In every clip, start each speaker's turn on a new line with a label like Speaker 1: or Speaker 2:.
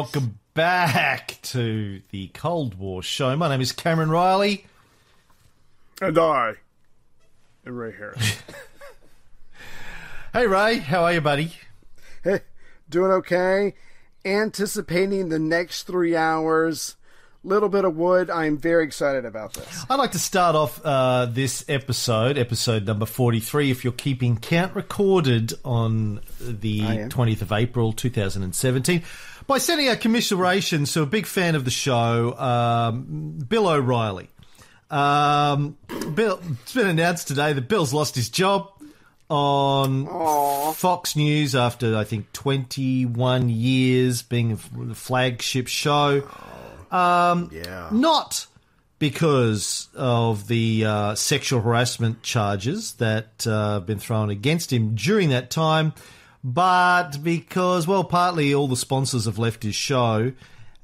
Speaker 1: Welcome back to the Cold War show. My name is Cameron Riley.
Speaker 2: And I am Ray Harris.
Speaker 1: Hey Ray, how are you, buddy?
Speaker 2: hey, doing okay? Anticipating the next three hours. Little bit of wood. I am very excited about this.
Speaker 1: I'd like to start off uh, this episode, episode number 43, if you're keeping count, recorded on the 20th of April 2017, by sending our commiserations to a big fan of the show, um, Bill O'Reilly. Um, Bill, it's been announced today that Bill's lost his job on Fox News after, I think, 21 years being the flagship show. Um,
Speaker 2: Yeah.
Speaker 1: Not because of the uh, sexual harassment charges that uh, have been thrown against him during that time, but because, well, partly all the sponsors have left his show,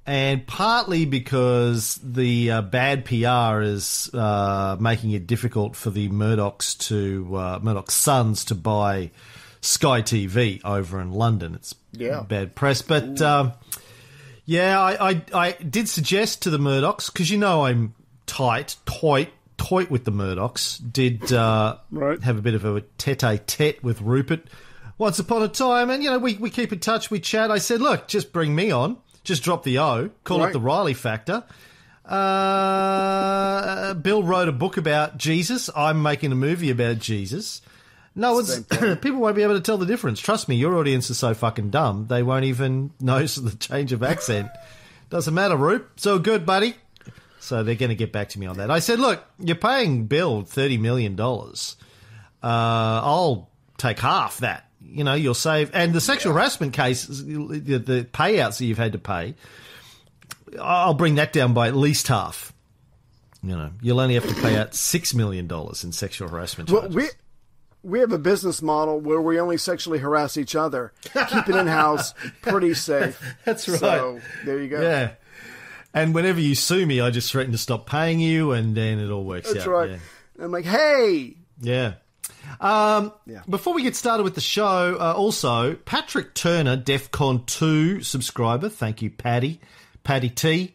Speaker 1: and partly because the uh, bad PR is uh, making it difficult for the Murdochs to uh, Murdoch's sons to buy Sky TV over in London. It's
Speaker 2: Yeah.
Speaker 1: bad press, but. Um, yeah, I, I, I did suggest to the Murdochs because you know I'm tight, tight, tight with the Murdochs. Did uh,
Speaker 2: Right.
Speaker 1: have a bit of a tete-a-tete with Rupert once upon a time, and you know we, we keep in touch, we chat. I said, look, just bring me on, just drop the O, call it the Riley factor. Uh, Bill wrote a book about Jesus. I'm making a movie about Jesus. No, it's people won't be able to tell the difference. Trust me, your audience is so fucking dumb they won't even notice the change of accent. Doesn't matter, Roop. So good, buddy. So they're going to get back to me on that. I said, look, you're paying Bill thirty million dollars. Uh, I'll take half that. You know, you'll save. And the sexual harassment case, the, the payouts that you've had to pay, I'll bring that down by at least half. You know, you'll only have to pay out six million dollars in sexual harassment
Speaker 2: Well, we we have a business model where we only sexually harass each other. Keep it in house, pretty safe.
Speaker 1: That's right.
Speaker 2: So there you go.
Speaker 1: Yeah. And whenever you sue me, I just threaten to stop paying you, and then it all works
Speaker 2: That's
Speaker 1: out.
Speaker 2: That's right.
Speaker 1: Yeah.
Speaker 2: I'm like, hey,
Speaker 1: Yeah. Um,
Speaker 2: Yeah.
Speaker 1: Before we get started with the show, uh, also, Patrick Turner, DEFCON 2 subscriber, thank you, Paddy, Paddy T,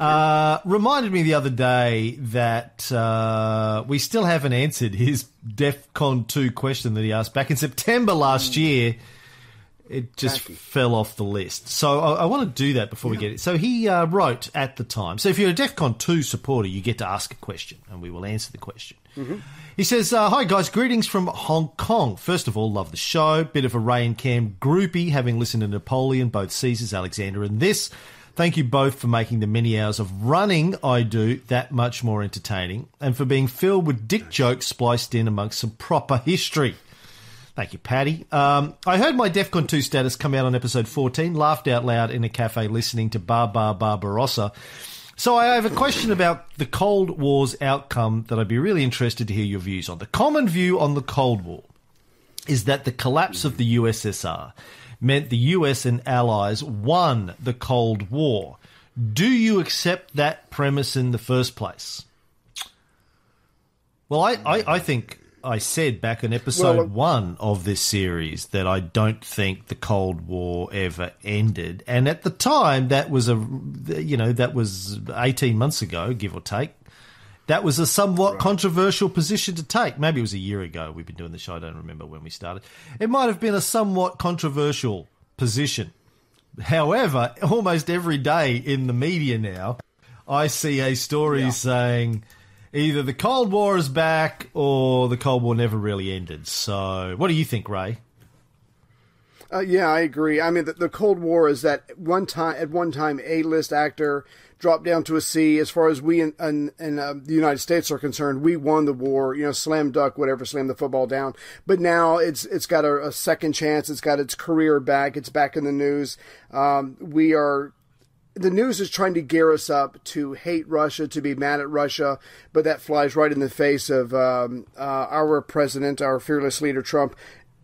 Speaker 1: uh, reminded me the other day that uh, we still haven't answered his DEFCON 2 question that he asked back in September last year. It just
Speaker 2: Tacky.
Speaker 1: fell off the list. So I, I want to do that before we get it. So he uh, wrote at the time. So if you're a DEFCON 2 supporter, you get to ask a question and we will answer the question. He says, uh, Hi guys, greetings from Hong Kong. First of all, love the show. Bit of a Ray and Cam groupie, having listened to Napoleon, both Caesars, Alexander, and this. Thank you both for making the many hours of running I do that much more entertaining and for being filled with dick jokes spliced in amongst some proper history. Thank you, Patty. Um, I heard my DEFCON 2 status come out on episode 14, laughed out loud in a cafe listening to Bar Bar Barbarossa. So I have a question about the Cold War's outcome that I'd be really interested to hear your views on. The common view on the Cold War is that the collapse of the USSR meant the US and allies won the Cold War. Do you accept that premise in the first place? Well, I, I, I think I said back in episode
Speaker 2: Well,
Speaker 1: one of this series that I don't think the Cold War ever ended, and at the time that was a you know that was eighteen months ago, give or take. That was a somewhat controversial position to take. Maybe it was a year ago. We've been doing the show. I don't remember when we started. It might have been a somewhat controversial position However, almost every day in the media now, I see a story
Speaker 2: Yeah.
Speaker 1: saying either the Cold War is back or the Cold War never really ended. So, what do you think, Ray?
Speaker 2: Uh, yeah, I agree. I mean, the, the Cold War is that one time at one time a list actor dropped down to a C. As far as we in, in, in uh, the United States are concerned, we won the war. You know, slam dunk, whatever, slam the football down. But now it's it's got a, a second chance. It's got its career back. It's back in the news. Um, we are the news is trying to gear us up to hate Russia, to be mad at Russia, but that flies right in the face of um, uh, our president, our fearless leader, Trump,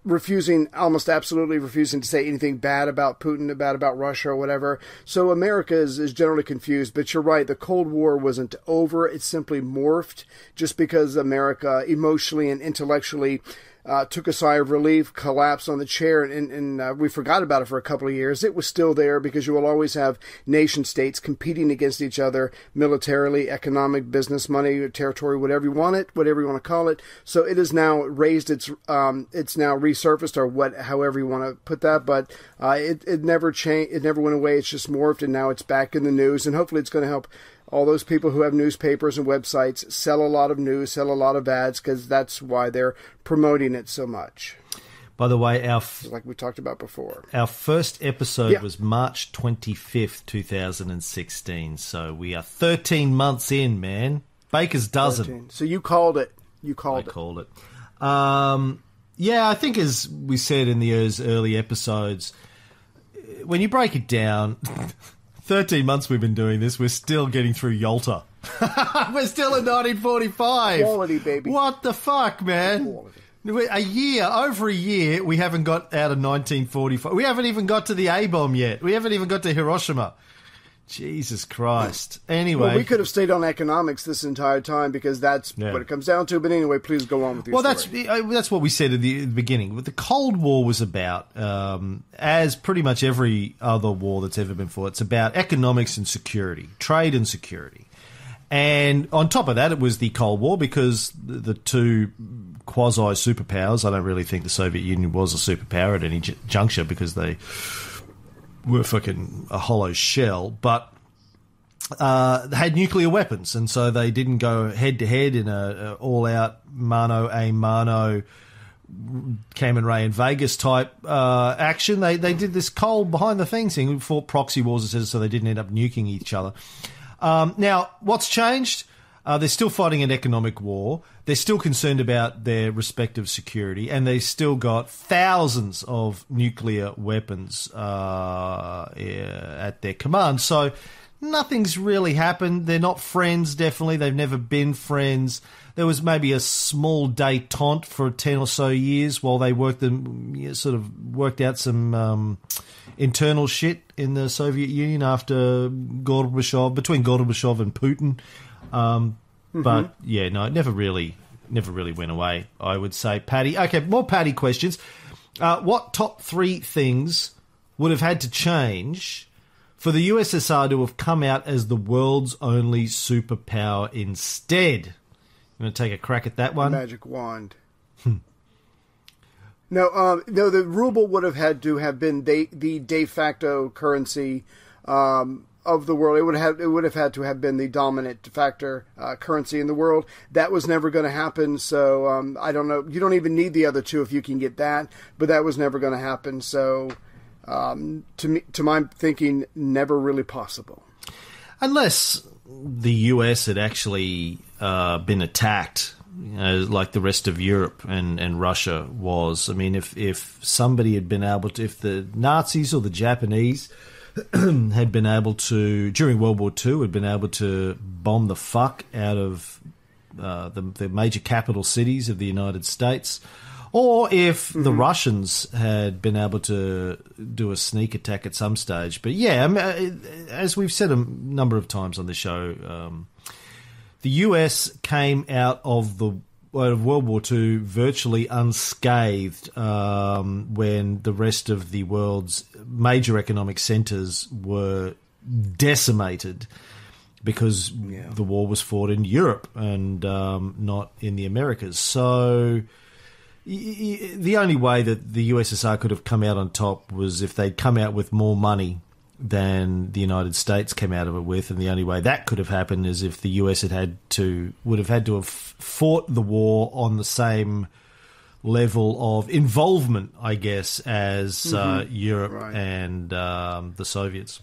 Speaker 2: refusing, almost absolutely refusing to say anything bad about Putin, bad about Russia or whatever. So America is, is generally confused, but you're right. The Cold War wasn't over. It simply morphed just because America emotionally and intellectually uh, took a sigh of relief, collapsed on the chair, and, and uh, we forgot about it for a couple of years. It was still there because you will always have nation states competing against each other militarily, economic, business, money, territory, whatever you want it, whatever you want to call it. So it has now raised its, um, it's now resurfaced or what, however you want to put that. But uh, it it never changed, it never went away. It's just morphed, and now it's back in the news, and hopefully it's going to help all those people who have newspapers and websites sell a lot of news, sell a lot of ads, because that's why they're promoting it so much,
Speaker 1: By the way, our f-
Speaker 2: like we talked about before.
Speaker 1: our first episode
Speaker 2: Yeah.
Speaker 1: was March 25th, 2016. So we are 13 months in, man. Baker's dozen.
Speaker 2: So you called it. You
Speaker 1: I
Speaker 2: called it.
Speaker 1: called it. Um, yeah, I think as we said in the early episodes, when you break it down, 13 months we've been doing this, we're still getting through Yalta. we're still in 1945.
Speaker 2: Quality, baby.
Speaker 1: What the fuck, man? We- A year, over a year, we haven't got out of 1945. We haven't even got to the A bomb yet. We haven't even got to Hiroshima. Jesus Christ. Anyway.
Speaker 2: Well, we could have stayed on economics this entire time because that's
Speaker 1: Yeah.
Speaker 2: what it comes down to. But anyway, please go on with your
Speaker 1: Well, that's
Speaker 2: story.
Speaker 1: uh, that's what we said at the, the beginning. What the Cold War was about, um, as pretty much every other war that's ever been fought, it's about economics and security, trade and security. And on top of that, it was the Cold War because the, the two quasi superpowers. I don't really think the Soviet Union was a superpower at any j- juncture because they were fucking a hollow shell, but uh, had nuclear weapons, and so they didn't go head to head in a, a all out mano a mano Cayman Ray and Vegas type uh, action. They they did this cold behind the thing thing, fought proxy wars, cetera, so they didn't end up nuking each other. Um, now, what's changed? Uh, they're still fighting an economic war. They're still concerned about their respective security, and they've still got thousands of nuclear weapons uh, at their command. So nothing's really happened. They're not friends, definitely. They've never been friends. There was maybe a small detente for 10 or so years while they worked them, yeah, sort of worked out some um, internal shit in the Soviet Union after Gorbachev, between Gorbachev and Putin. Um, But yeah, no, it never really, never really went away. I would say, Paddy. Okay, more Paddy questions. Uh, what top three things would have had to change for the USSR to have come out as the world's only superpower instead? You want to take a crack at that one?
Speaker 2: magic wand. no, um, no. The ruble would have had to have been de, the de facto currency um, of the world. It would have it would have had to have been the dominant factor uh, currency in the world. That was never going to happen. So um, I don't know. You don't even need the other two if you can get that. But that was never going to happen. So um, to me, to my thinking, never really possible.
Speaker 1: Unless the US had actually uh, been attacked, like the rest of Europe and, and Russia was. I mean, if, if somebody had been able to, if the Nazis or the Japanese had been able to, during World War II, had been able to bomb the fuck out of uh, the, the major capital cities of the United States, or if the Russians had been able to do a sneak attack at some stage. But yeah, I mean, uh, as we've said a number of times on the show, um, the US came out of the of World War II virtually unscathed um, when the rest of the world's major economic centres were decimated because the war was fought in Europe and um, not in the Americas. So, y- y- the only way that the USSR could have come out on top was if they'd come out with more money than the United States came out of it with, and the only way that could have happened is if the US had had to would have had to have fought the war on the same level of involvement, I guess, as uh, Europe
Speaker 2: Right.
Speaker 1: and um, the Soviets.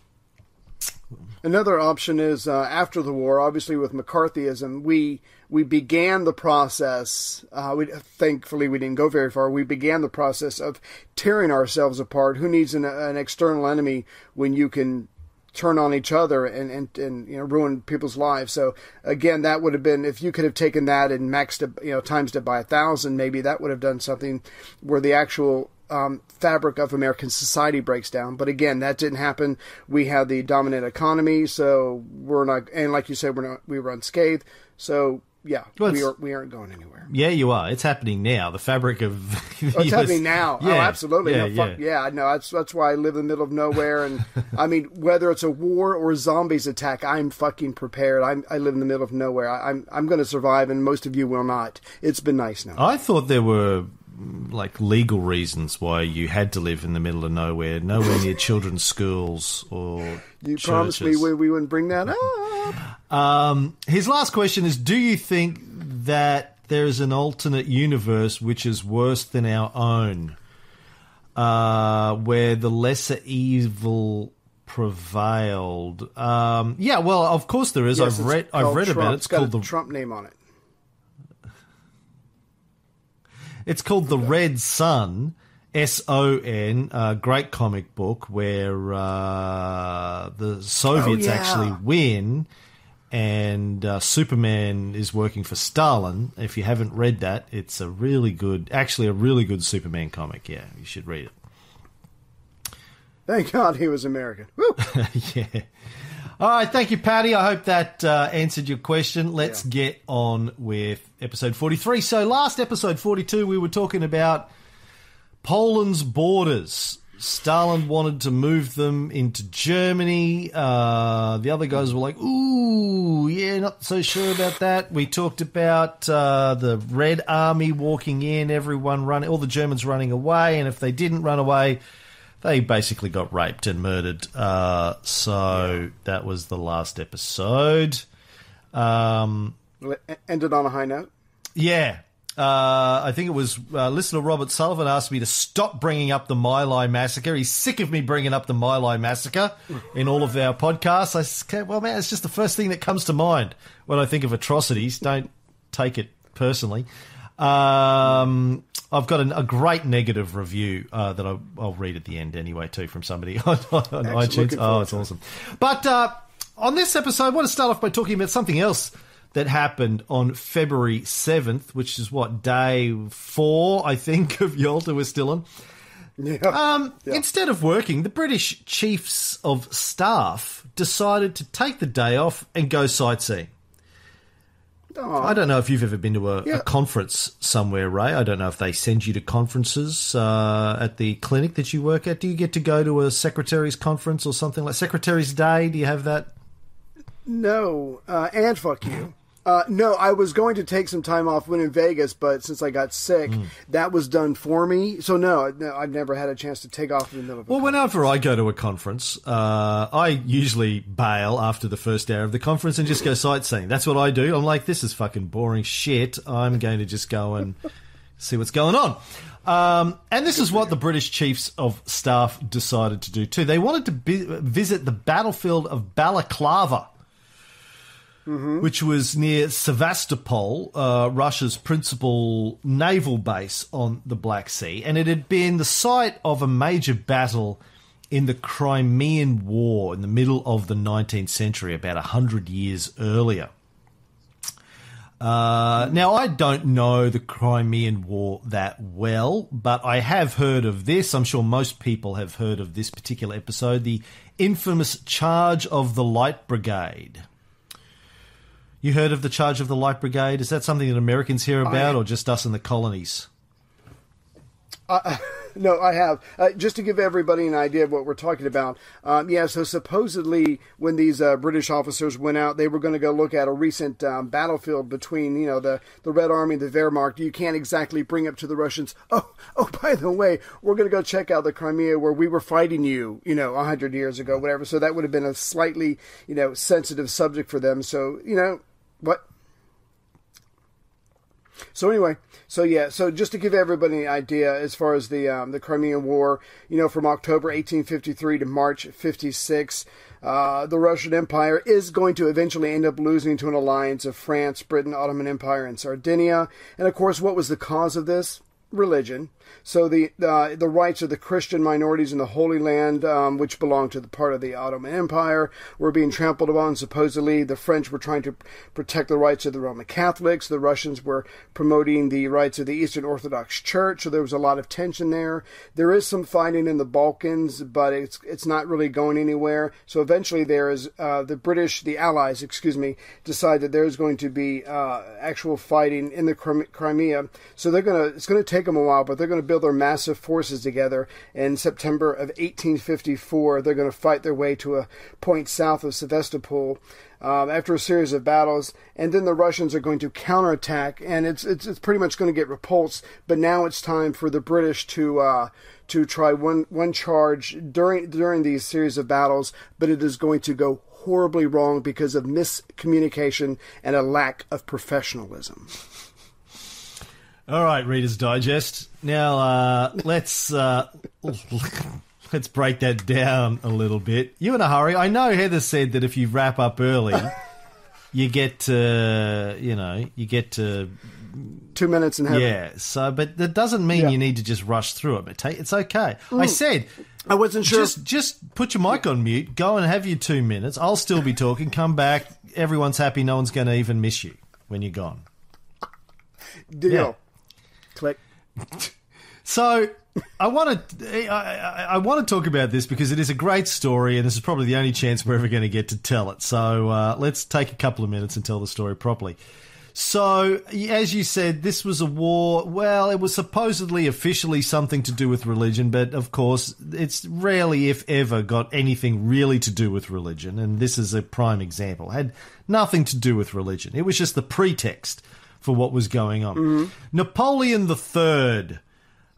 Speaker 2: Another option is uh, after the war. Obviously, with McCarthyism, we we began the process. Uh, we thankfully we didn't go very far. We began the process of tearing ourselves apart. Who needs an, an external enemy when you can turn on each other and, and, and you know ruin people's lives? So again, that would have been if you could have taken that and maxed it, you know, times it by a thousand. Maybe that would have done something where the actual um, fabric of American society breaks down. But again, that didn't happen. We had the dominant economy, so we're not. And like you said, we're not. We were unscathed. So yeah,
Speaker 1: Well,
Speaker 2: we are. We aren't going anywhere.
Speaker 1: Yeah, you are. It's happening now. The fabric of the
Speaker 2: Oh, it's
Speaker 1: US
Speaker 2: happening now. oh, absolutely.
Speaker 1: Yeah,
Speaker 2: Yeah, fuck, yeah. No, that's that's why I live in the middle of nowhere, and I mean, whether it's a war or zombies attack, I'm fucking prepared. I'm, I live in the middle of nowhere. I, I'm I'm going to survive, and most of you will not. It's been nice now.
Speaker 1: I thought there were like legal reasons why you had to live in the middle of nowhere, nowhere near children's schools or
Speaker 2: you
Speaker 1: churches.
Speaker 2: promised me we, we wouldn't bring that up.
Speaker 1: Um, his last question is: Do you think that there is an alternate universe which is worse than our own, uh, where the lesser evil prevailed? Um, yeah, well, of course there is.
Speaker 2: Yes,
Speaker 1: I've read. I've read
Speaker 2: Trump.
Speaker 1: about it. It's
Speaker 2: got
Speaker 1: called the
Speaker 2: Trump name on it.
Speaker 1: It's called The Red Son, S O N, a great comic book where uh, the Soviets
Speaker 2: Oh, yeah.
Speaker 1: actually win and uh, Superman is working for Stalin. If you haven't read that, it's a really good, actually, a really good Superman comic. Yeah, you should read it.
Speaker 2: Thank God he was American.
Speaker 1: Yeah. All right, thank you, Patty. I hope that uh, answered your question. Let's get on with episode 43. So, last episode 42, we were talking about Poland's borders. Stalin wanted to move them into Germany. Uh, the other guys were like, ooh, yeah, not so sure about that. We talked about uh, the Red Army walking in, everyone running, all the Germans running away, and if they didn't run away, they basically got raped and murdered. Uh, so that was the last episode. Um,
Speaker 2: Le- Ended on a high note.
Speaker 1: yeah. Uh, I think it was uh, listener Robert Sullivan asked me to stop bringing up the My Lai massacre. He's sick of me bringing up the My Lai massacre in all of our podcasts. I said, well, man, it's just the first thing that comes to mind when I think of atrocities. Don't take it personally. Um, I've got an, a great negative review uh, that I, I'll read at the end anyway, too, from somebody on, on iTunes. Oh, it's awesome. But uh, on this episode, I want to start off by talking about something else that happened on February 7th, which is what, day four, I think, of Yalta we're still on.
Speaker 2: Yeah.
Speaker 1: Um, Instead of working, the British Chiefs of Staff decided to take the day off and go sightseeing.
Speaker 2: Aw.
Speaker 1: I don't know if you've ever been to a,
Speaker 2: Yeah.
Speaker 1: a conference somewhere, Ray. I don't know if they send you to conferences uh, at the clinic that you work at. Do you get to go to a secretary's conference or something like Secretary's Day? Do you have that?
Speaker 2: No, uh, and fuck you. Uh, no, I was going to take some time off when in Vegas, but since I got sick,
Speaker 1: Hmm.
Speaker 2: that was done for me. So no, no, I've never had a chance to take off in the middle of.
Speaker 1: Well, whenever I go to a conference, uh, I usually bail after the first hour of the conference and just go sightseeing. That's what I do. I'm like, this is fucking boring shit. I'm going to just go and see what's going on. Um, and this is what the British Chiefs of Staff decided to do too. They wanted to visit the battlefield of Balaclava. Which was near Sevastopol, uh, Russia's principal naval base on the Black Sea, and it had been the site of a major battle in the Crimean War in the middle of the 19th century, about 100 years earlier. Uh, now, I don't know the Crimean War that well, but I have heard of this. I'm sure most people have heard of this particular episode the infamous Charge of the Light Brigade. You heard of the Charge of the Light Brigade? Is that something that Americans hear about, or just us in the colonies?
Speaker 2: No, I have. Uh, just to give everybody an idea of what we're talking about. Um, yeah, so supposedly when these uh, British officers went out, they were going to go look at a recent um, battlefield between, you know, the, the Red Army and the Wehrmacht. You can't exactly bring up to the Russians, oh, oh, by the way, we're going to go check out the Crimea where we were fighting you, you know, a hundred years ago, whatever. So that would have been a slightly, you know, sensitive subject for them. So, you know, what? So anyway, so yeah, so just to give everybody an idea as far as the um, the Crimean War, you know, from October 1853 to March 56, uh, the Russian Empire is going to eventually end up losing to an alliance of France, Britain, Ottoman Empire, and Sardinia. And of course, what was the cause of this? Religion. So the uh, the rights of the Christian minorities in the Holy Land, um, which belonged to the part of the Ottoman Empire, were being trampled upon. Supposedly, the French were trying to protect the rights of the Roman Catholics. The Russians were promoting the rights of the Eastern Orthodox Church. So there was a lot of tension there. There is some fighting in the Balkans, but it's it's not really going anywhere. So eventually, there is uh, the British, the Allies, excuse me, decide that there's going to be uh, actual fighting in the Crimea. So they're gonna it's gonna take them a while, but they're gonna build their massive forces together. In September of 1854, they're going to fight their way to a point south of Sevastopol. Um, after a series of battles, and then the Russians are going to counterattack, and it's it's, it's pretty much going to get repulsed. But now it's time for the British to uh, to try one one charge during during these series of battles, but it is going to go horribly wrong because of miscommunication and a lack of professionalism.
Speaker 1: All right, Reader's Digest. Now uh, let's uh, let's break that down a little bit. You in a hurry? I know Heather said that if you wrap up early, you get to you know you get to
Speaker 2: two minutes in heaven.
Speaker 1: yeah. So, but that doesn't mean
Speaker 2: Yeah.
Speaker 1: you need to just rush through it. But take, it's okay. I said.
Speaker 2: I wasn't sure.
Speaker 1: Just, just put your mic on mute. Go and have your two minutes. I'll still be talking. Come back. Everyone's happy. No one's going to even miss you when you're gone.
Speaker 2: deal.
Speaker 1: yeah. So I want to I, I, I want to talk about this because it is a great story, and this is probably the only chance we're ever going to get to tell it. So uh, let's take a couple of minutes and tell the story properly. So, as you said, this was a war. Well, it was supposedly officially something to do with religion, but of course, it's rarely, if ever, got anything really to do with religion. And this is a prime example. It had nothing to do with religion. It was just the pretext for what was going on. Napoleon the Third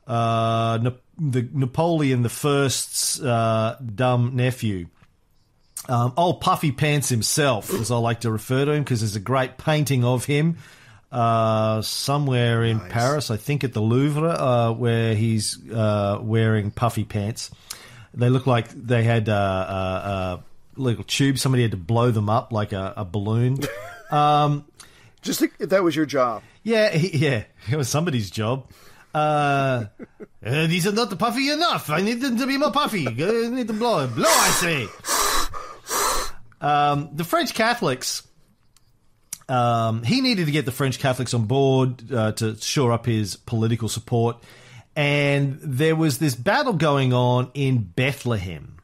Speaker 1: uh, Na- the Napoleon the First's uh, dumb nephew. Um, old Puffy Pants himself, as I like to refer to him, because there's a great painting of him uh, somewhere in Paris, I think at the Louvre, uh, where he's uh, wearing puffy pants. They look like they had uh, uh, uh, little tubes. Somebody had to blow them up like a, a balloon.
Speaker 2: Just think if that was your job.
Speaker 1: Yeah, he, yeah, it was somebody's job. Uh, uh, these are not puffy enough. I need them to be more puffy. I need to blow. Blow, I say. Um, the French Catholics. Um, he needed to get the French Catholics on board uh, to shore up his political support, and there was this battle going on in Bethlehem,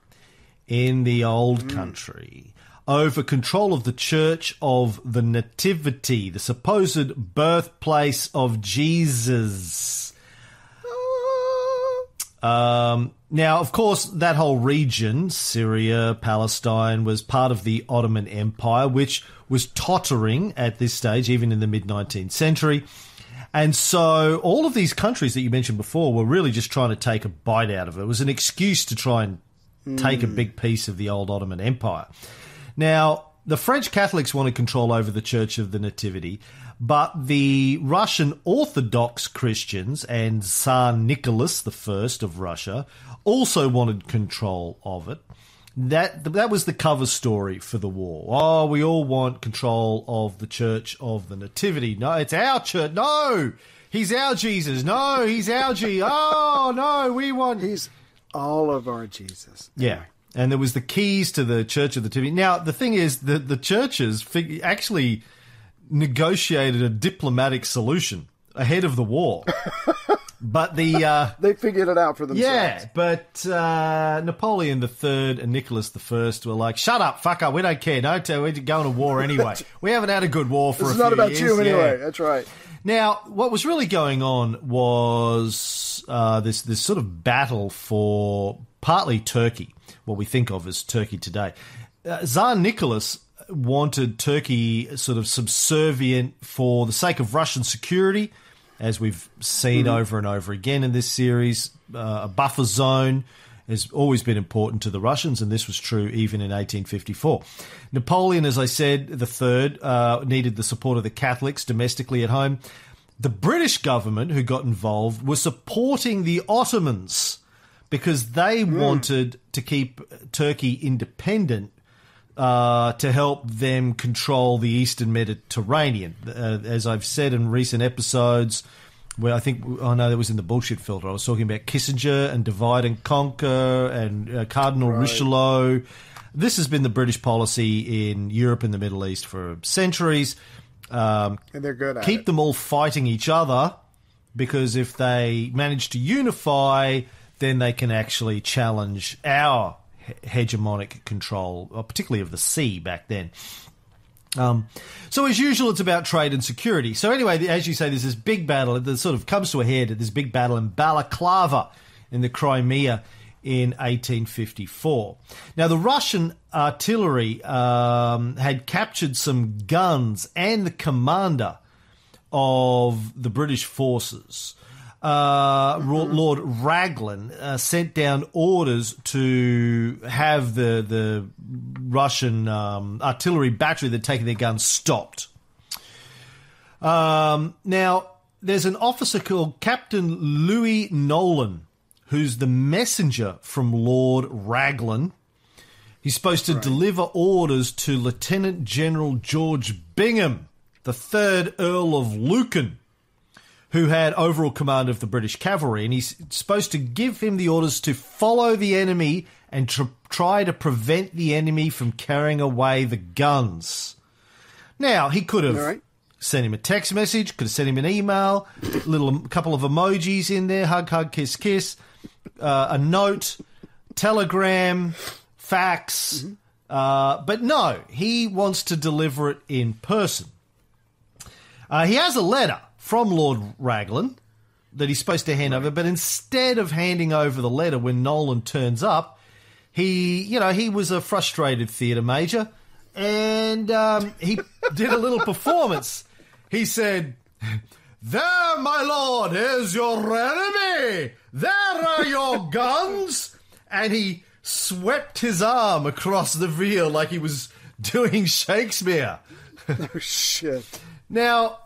Speaker 1: in the old country, over control of the Church of the Nativity, the supposed birthplace of Jesus. Um, now, of course, that whole region, Syria, Palestine, was part of the Ottoman Empire, which was tottering at this stage, even in the mid 19th century. And so all of these countries that you mentioned before were really just trying to take a bite out of it. It was an excuse to try and take a big piece of the old Ottoman Empire. Now, the French Catholics wanted control over the Church of the Nativity, but the Russian Orthodox Christians and Tsar Nicholas I of Russia also wanted control of it. That that was the cover story for the war. Oh, we all want control of the Church of the Nativity. No, it's our church. No, he's our Jesus. No, he's our G. Oh no, we want
Speaker 2: He's all of our Jesus.
Speaker 1: yeah. And there was the keys to the Church of the Nativity. Now, the thing is, the, the churches fig- actually negotiated a diplomatic solution ahead of the war. but the. Uh,
Speaker 2: They figured it out for themselves.
Speaker 1: yeah, but uh, Napoleon III and Nicholas I were like, shut up, fucker, we don't care. No, we're going to war anyway. we haven't had a good war for
Speaker 2: This
Speaker 1: a few
Speaker 2: not about
Speaker 1: years.
Speaker 2: you
Speaker 1: Yeah.
Speaker 2: anyway. That's right.
Speaker 1: Now, what was really going on was uh, this this sort of battle for partly Turkey, what we think of as Turkey today. Uh, Tsar Nicholas wanted Turkey sort of subservient for the sake of Russian security, as we've seen over and over again in this series. Uh, a buffer zone has always been important to the Russians, and this was true even in 1854. Napoleon, as I said, the third, uh, needed the support of the Catholics domestically at home. The British government, who got involved, was supporting the Ottomans because they wanted to keep Turkey independent uh, to help them control the Eastern Mediterranean. Uh, as I've said in recent episodes, where I think I know that was in the bullshit filter. I was talking about Kissinger and divide and conquer and uh, Cardinal Richelieu. This has been the British policy in Europe and the Middle East for centuries. Um,
Speaker 2: And they're good at
Speaker 1: keep
Speaker 2: it.
Speaker 1: them all fighting each other because if they manage to unify, then they can actually challenge our hegemonic control, uh, particularly of the sea back then. Um, so as usual, it's about trade and security. So anyway, as you say, there's this big battle that sort of comes to a head at this big battle in Balaclava in the Crimea in 1854. Now, the Russian artillery um, had captured some guns and the commander of the British forces. Uh, Ro- Lord Raglan uh, sent down orders to have the the Russian um, artillery battery that taken their guns stopped. Um, now, there's an officer called Captain Louis Nolan, who's the messenger from Lord Raglan. He's supposed to deliver orders to Lieutenant General George Bingham, the third Earl of Lucan, who had overall command of the British cavalry, and he's supposed to give him the orders to follow the enemy and tr- try to prevent the enemy from carrying away the guns. Now, he could have
Speaker 2: right.
Speaker 1: sent him a text message, could have sent him an email, a little couple of emojis in there, hug, hug, kiss, kiss, uh, a note, telegram, fax. Uh, but no, he wants to deliver it in person. Uh, he has a letter from Lord Raglan that he's supposed to hand over, but instead of handing over the letter when Nolan turns up, he, you know, he was a frustrated theatre major, and um, he did a little performance. He said, "There, my lord, is your enemy. There are your guns," and he swept his arm across the field like he was doing Shakespeare.
Speaker 2: oh Shit.
Speaker 1: Now,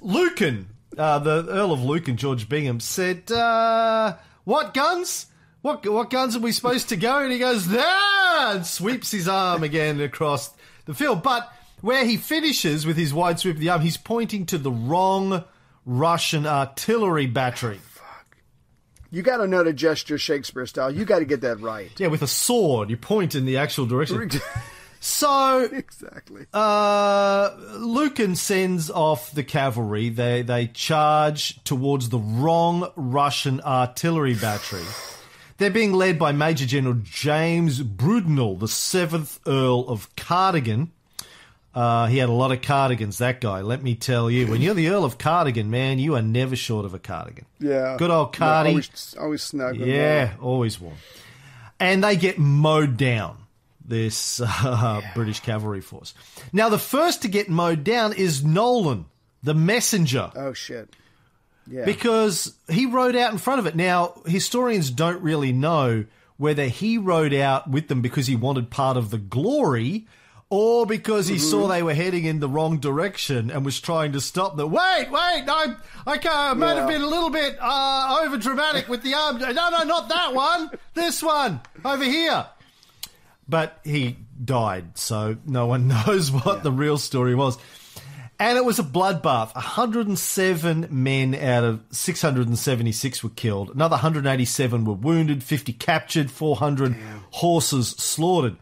Speaker 1: Lucan, uh, the Earl of Lucan, George Bingham, said, uh, What guns? What, what guns are we supposed to go? And he goes, There! And sweeps his arm again across the field. But where he finishes with his wide sweep of the arm, he's pointing to the wrong Russian artillery battery. Fuck.
Speaker 2: You got to know to gesture Shakespeare style. You got to get that right.
Speaker 1: Yeah, with a sword, you point in the actual direction. So
Speaker 2: exactly.
Speaker 1: Uh, Lucan sends off the cavalry. They they charge towards the wrong Russian artillery battery. They're being led by Major General James Brudenell, the seventh Earl of Cardigan. Uh, he had a lot of cardigans, that guy. Let me tell you, when you're the Earl of Cardigan, man, you are never short of a cardigan.
Speaker 2: yeah.
Speaker 1: Good old
Speaker 2: No,
Speaker 1: Cardi.
Speaker 2: always, always snug.
Speaker 1: Yeah, always warm. And they get mowed down, this uh, British cavalry force. Now, the first to get mowed down is Nolan, the messenger.
Speaker 2: Oh shit. Yeah.
Speaker 1: because he rode out in front of it. Now, historians don't really know whether he rode out with them because he wanted part of the glory. Or because he saw
Speaker 2: Mm-hmm.
Speaker 1: they were heading in the wrong direction and was trying to stop them. Wait, wait, I, I, can't, I might have been a little bit uh, over dramatic with the arm. No, no, not that one. This one over here. But he died, so no one knows what the real story was. And it was a bloodbath. 107 men out of 676 were killed. Another 187 were wounded, 50 captured, 400 horses slaughtered.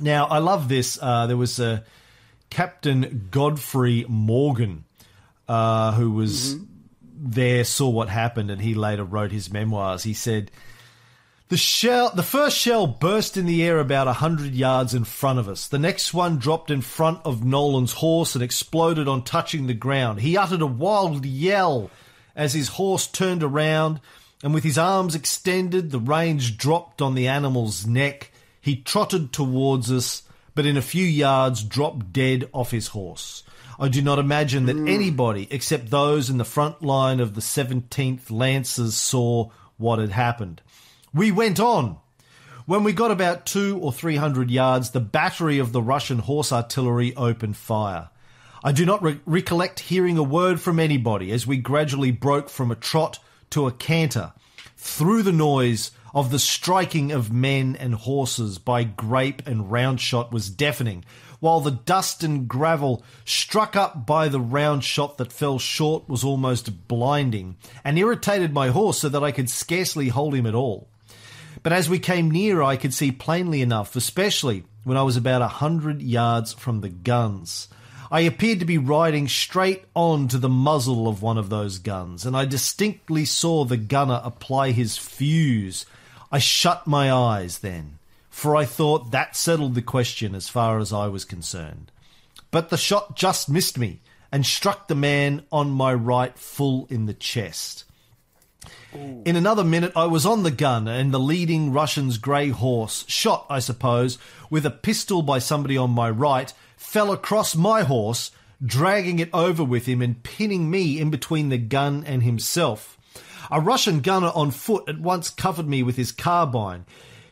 Speaker 1: Now, I love this. Uh, there was uh, Captain Godfrey Morgan, uh, who was there, saw what happened, and he later wrote his memoirs. He said, the shell, the first shell burst in the air about a hundred yards in front of us. The next one dropped in front of Nolan's horse and exploded on touching the ground. He uttered a wild yell as his horse turned around and with his arms extended, the reins dropped on the animal's neck. He trotted towards us, but in a few yards dropped dead off his horse. I do not imagine that mm. anybody except those in the front line of the 17th Lancers saw what had happened. We went on. When we got about two or three hundred yards, the battery of the Russian horse artillery opened fire. I do not re- recollect hearing a word from anybody as we gradually broke from a trot to a canter through the noise of the striking of men and horses by grape and round shot was deafening, while the dust and gravel struck up by the round shot that fell short was almost blinding, and irritated my horse so that I could scarcely hold him at all. But as we came nearer, I could see plainly enough, especially when I was about a hundred yards from the guns. I appeared to be riding straight on to the muzzle of one of those guns, and I distinctly saw the gunner apply his fuse. I shut my eyes then, for I thought that settled the question as far as I was concerned. But the shot just missed me and struck the man on my right full in the chest. In another minute, I was on the gun, and the leading Russian's grey horse, shot, I suppose, with a pistol by somebody on my right, fell across my horse, dragging it over with him and pinning me in between the gun and himself. A Russian gunner on foot at once covered me with his carbine.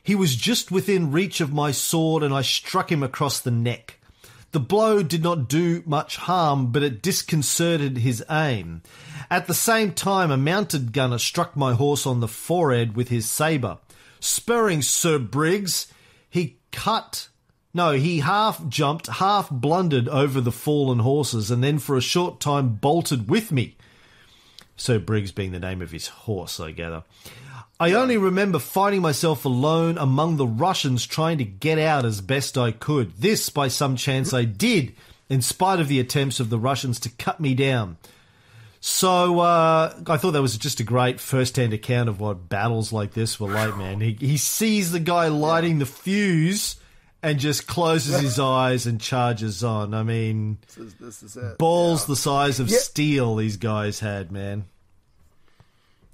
Speaker 1: He was just within reach of my sword, and I struck him across the neck. The blow did not do much harm, but it disconcerted his aim. At the same time, a mounted gunner struck my horse on the forehead with his sabre. Spurring Sir Briggs, he cut. No, he half jumped, half blundered over the fallen horses, and then for a short time bolted with me. Sir Briggs being the name of his horse, I gather. I only remember finding myself alone among the Russians trying to get out as best I could. This, by some chance, I did, in spite of the attempts of the Russians to cut me down. So uh, I thought that was just a great first-hand account of what battles like this were like, man. He, he sees the guy lighting the fuse and just closes his eyes and charges on. I mean,
Speaker 2: This is, this is it.
Speaker 1: balls the size of
Speaker 2: Yeah.
Speaker 1: steel these guys had, man.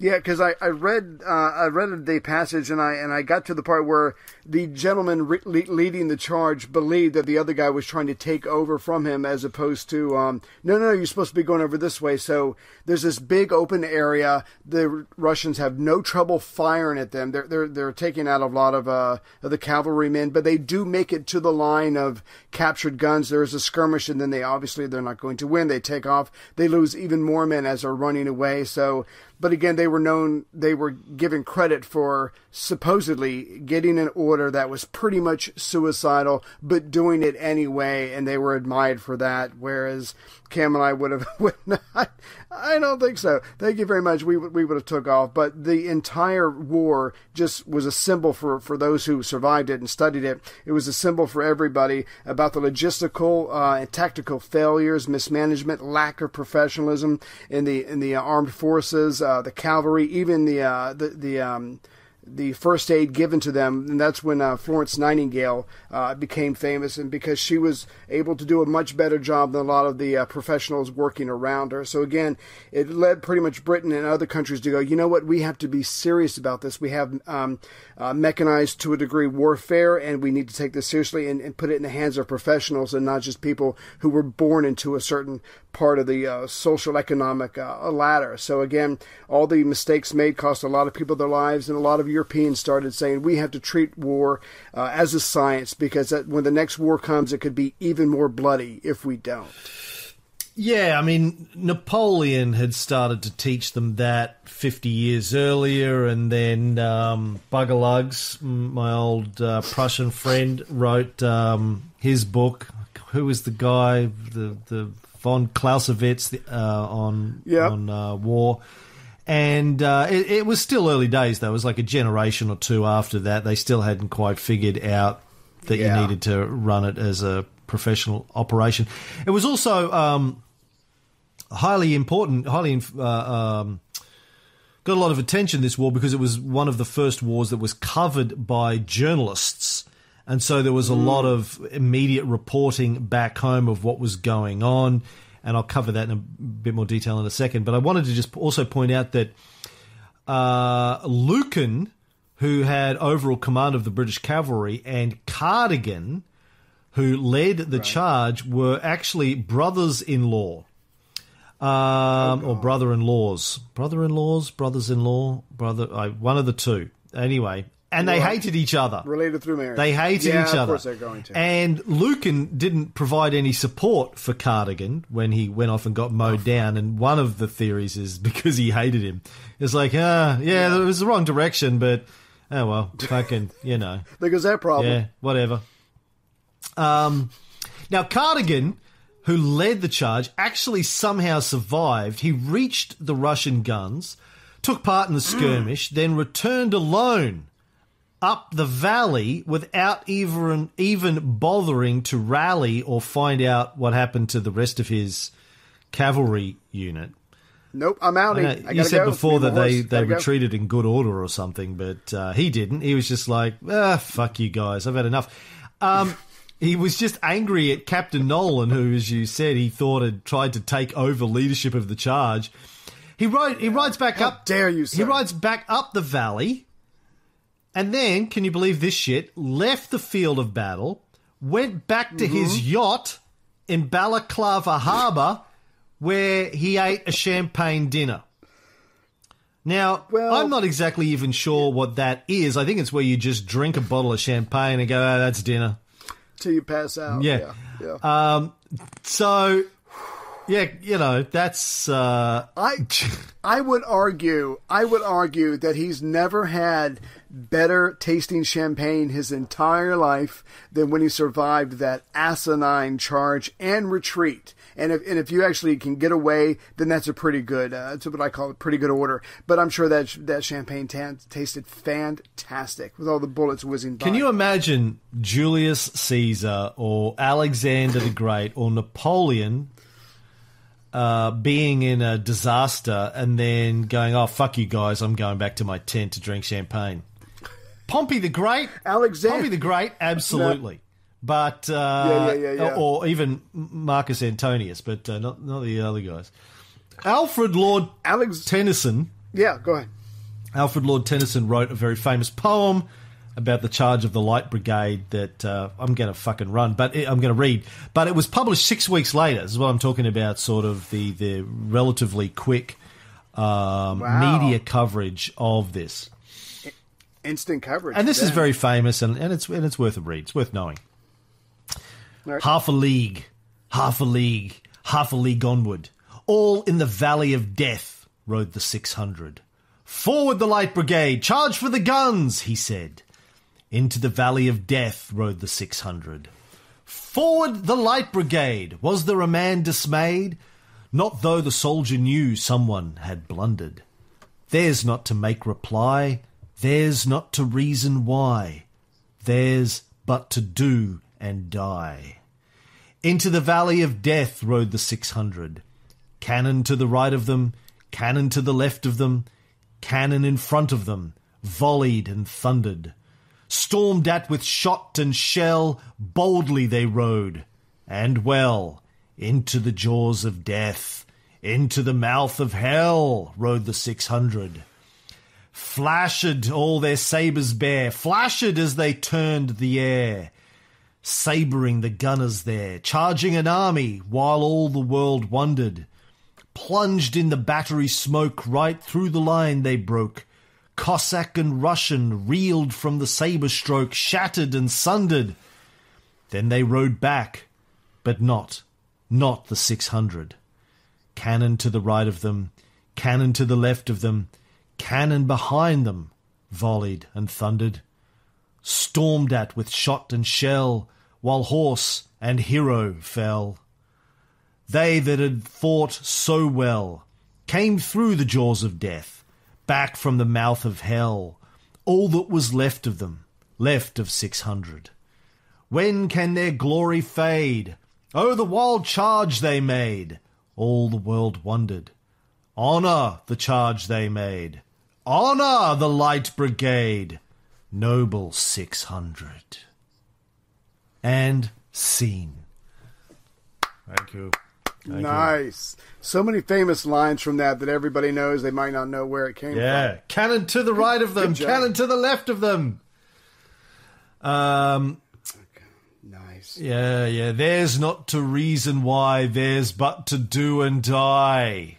Speaker 2: Yeah, because I, I read uh, I read the passage and I and I got to the part where the gentleman re- le- leading the charge believed that the other guy was trying to take over from him as opposed to um, no no no you're supposed to be going over this way. So there's this big open area. The Russians have no trouble firing at them. They're they're they're taking out a lot of uh of the cavalrymen, but they do make it to the line of captured guns. There is a skirmish, and then they obviously they're not going to win. They take off. They lose even more men as they're running away. So but again, they were known, they were given credit for supposedly getting an order that was pretty much suicidal, but doing it anyway, and they were admired for that. Whereas Cam and I would have, would not, I don't think so. Thank you very much. We would- we would have took off, but the entire war just was a symbol for for those who survived it and studied it. It was a symbol for everybody about the logistical uh, and tactical failures, mismanagement, lack of professionalism in the in the armed forces, uh, the cavalry, even the uh, the the um, the first aid given to them, and that's when uh, Florence Nightingale uh, became famous, and because she was able to do a much better job than a lot of the uh, professionals working around her. So again, it led pretty much Britain and other countries to go, you know what, we have to be serious about this. We have um, uh, mechanized to a degree warfare, and we need to take this seriously and, and put it in the hands of professionals and not just people who were born into a certain part of the uh, social economic uh, ladder. So again, all the mistakes made cost a lot of people their lives, and a lot of Europeans started saying we have to treat war uh, as a science because that, when the next war comes, it could be even more bloody if we don't.
Speaker 1: Yeah, I mean, Napoleon had started to teach them that 50 years earlier, and then um, Buggerlugs, my old uh, Prussian friend, wrote um, his book. Who was the guy? The the von Clausewitz uh, on
Speaker 2: Yeah.
Speaker 1: on uh, war. And uh, it, it was still early days, though. It was like a generation or two after that. They still hadn't quite figured out that
Speaker 2: Yeah.
Speaker 1: you needed to run it as a professional operation. It was also um, highly important, highly inf- uh, um, got a lot of attention this war because it was one of the first wars that was covered by journalists. And so there was a lot of immediate reporting back home of what was going on. And I'll cover that in a bit more detail in a second. But I wanted to just also point out that uh, Lucan, who had overall command of the British cavalry, and Cardigan, who led the charge, were actually brothers-in-law. Um, or brother-in-laws, brother-in-laws, brothers-in-law, brother, uh, one of the two. Anyway, and they
Speaker 2: Right.
Speaker 1: hated each other.
Speaker 2: Related through marriage.
Speaker 1: They hated
Speaker 2: yeah,
Speaker 1: each other.
Speaker 2: Of course they're going to.
Speaker 1: And Lucan didn't provide any support for Cardigan when he went off and got mowed down. And one of the theories is because he hated him. It's like, ah, yeah, it was the wrong direction, but oh well, fucking, you know,
Speaker 2: there goes that problem.
Speaker 1: yeah, whatever. Um, now Cardigan, who led the charge, actually somehow survived. He reached the Russian guns, took part in the skirmish, then returned alone up the valley without even even bothering to rally or find out what happened to the rest of his cavalry unit.
Speaker 2: Nope, I'm out.
Speaker 1: I
Speaker 2: I
Speaker 1: you said
Speaker 2: go.
Speaker 1: before that they, they
Speaker 2: Gotta go.
Speaker 1: retreated in good order or something, but uh, he didn't. He was just like, ah, fuck you guys, I've had enough. Um, he was just angry at Captain Nolan, who, as you said, he thought had tried to take over leadership of the charge. He rode. He rides back
Speaker 2: How
Speaker 1: up.
Speaker 2: dare you,
Speaker 1: He rides back up the valley, and then, can you believe this shit? Left the field of battle, went back to his
Speaker 2: Mm-hmm.
Speaker 1: yacht in Balaclava Harbour, where he ate a champagne dinner. Now,
Speaker 2: Well-
Speaker 1: I'm not exactly even sure what that is. I think it's where you just drink a bottle of champagne and go, oh, that's dinner.
Speaker 2: till you pass out.
Speaker 1: Yeah.
Speaker 2: yeah. yeah.
Speaker 1: Um, so, yeah, you know, that's. Uh,
Speaker 2: I I would argue I would argue that he's never had better tasting champagne his entire life than when he survived that asinine charge and retreat. And if and if you actually can get away, then that's a pretty good. Uh, that's what I call a pretty good order. But I'm sure that that champagne tan tasted fantastic with all the bullets whizzing by.
Speaker 1: Can you imagine Julius Caesar or Alexander the Great or Napoleon uh, being in a disaster and then going, "Oh fuck you guys, I'm going back to my tent to drink champagne." Pompey the Great,
Speaker 2: Alexander-
Speaker 1: Pompey the Great, absolutely. But uh,
Speaker 2: Yeah, yeah, yeah, yeah.
Speaker 1: or even Marcus Antonius, but uh, not not the other guys. Alfred Lord
Speaker 2: Alex?
Speaker 1: Tennyson
Speaker 2: yeah, go ahead.
Speaker 1: Alfred Lord Tennyson wrote a very famous poem about the charge of the Light Brigade that uh, I'm going to fucking run, but it, I'm going to read. But it was published six weeks later. This is what I'm talking about. Sort of the the relatively quick um,
Speaker 2: Wow.
Speaker 1: media coverage of this,
Speaker 2: Instant coverage.
Speaker 1: and this is very famous, and, and it's and it's worth a read. It's worth knowing.
Speaker 2: Right.
Speaker 1: Half a league, half a league, half a league onward. All in the valley of death rode the 600. Forward the light brigade, charge for the guns, he said. Into the valley of death rode the 600. Forward the light brigade, was there a man dismayed? Not though the soldier knew someone had blundered. Theirs not to make reply, theirs not to reason why, theirs but to do and die. Into the valley of death rode the six hundred. Cannon to the right of them, cannon to the left of them, cannon in front of them, volleyed and thundered. Stormed at with shot and shell, boldly they rode, and well, into the jaws of death, into the mouth of hell rode the six hundred. Flashed all their sabres bare, flashed as they turned the air, sabering the gunners there, charging an army while all the world wondered. Plunged in the battery smoke, right through the line they broke. Cossack and Russian reeled from the sabre stroke, shattered and sundered. Then they rode back, but not, not the six hundred. Cannon to the right of them, cannon to the left of them, cannon behind them, volleyed and thundered. Stormed at with shot and shell, while horse and hero fell. They that had fought so well came through the jaws of death, back from the mouth of hell, all that was left of them, left of six hundred. When can their glory fade? Oh, the wild charge they made! All the world wondered. Honour the charge they made! Honour the light brigade! Noble six hundred. And scene. Thank you.
Speaker 2: Nice. So many famous lines from that that everybody knows. They might not know where it came from.
Speaker 1: Yeah, cannon to the right of them, cannon to the left of them. Um,
Speaker 2: from. Nice.
Speaker 1: yeah, yeah. There's not to reason why, there's but to do and die.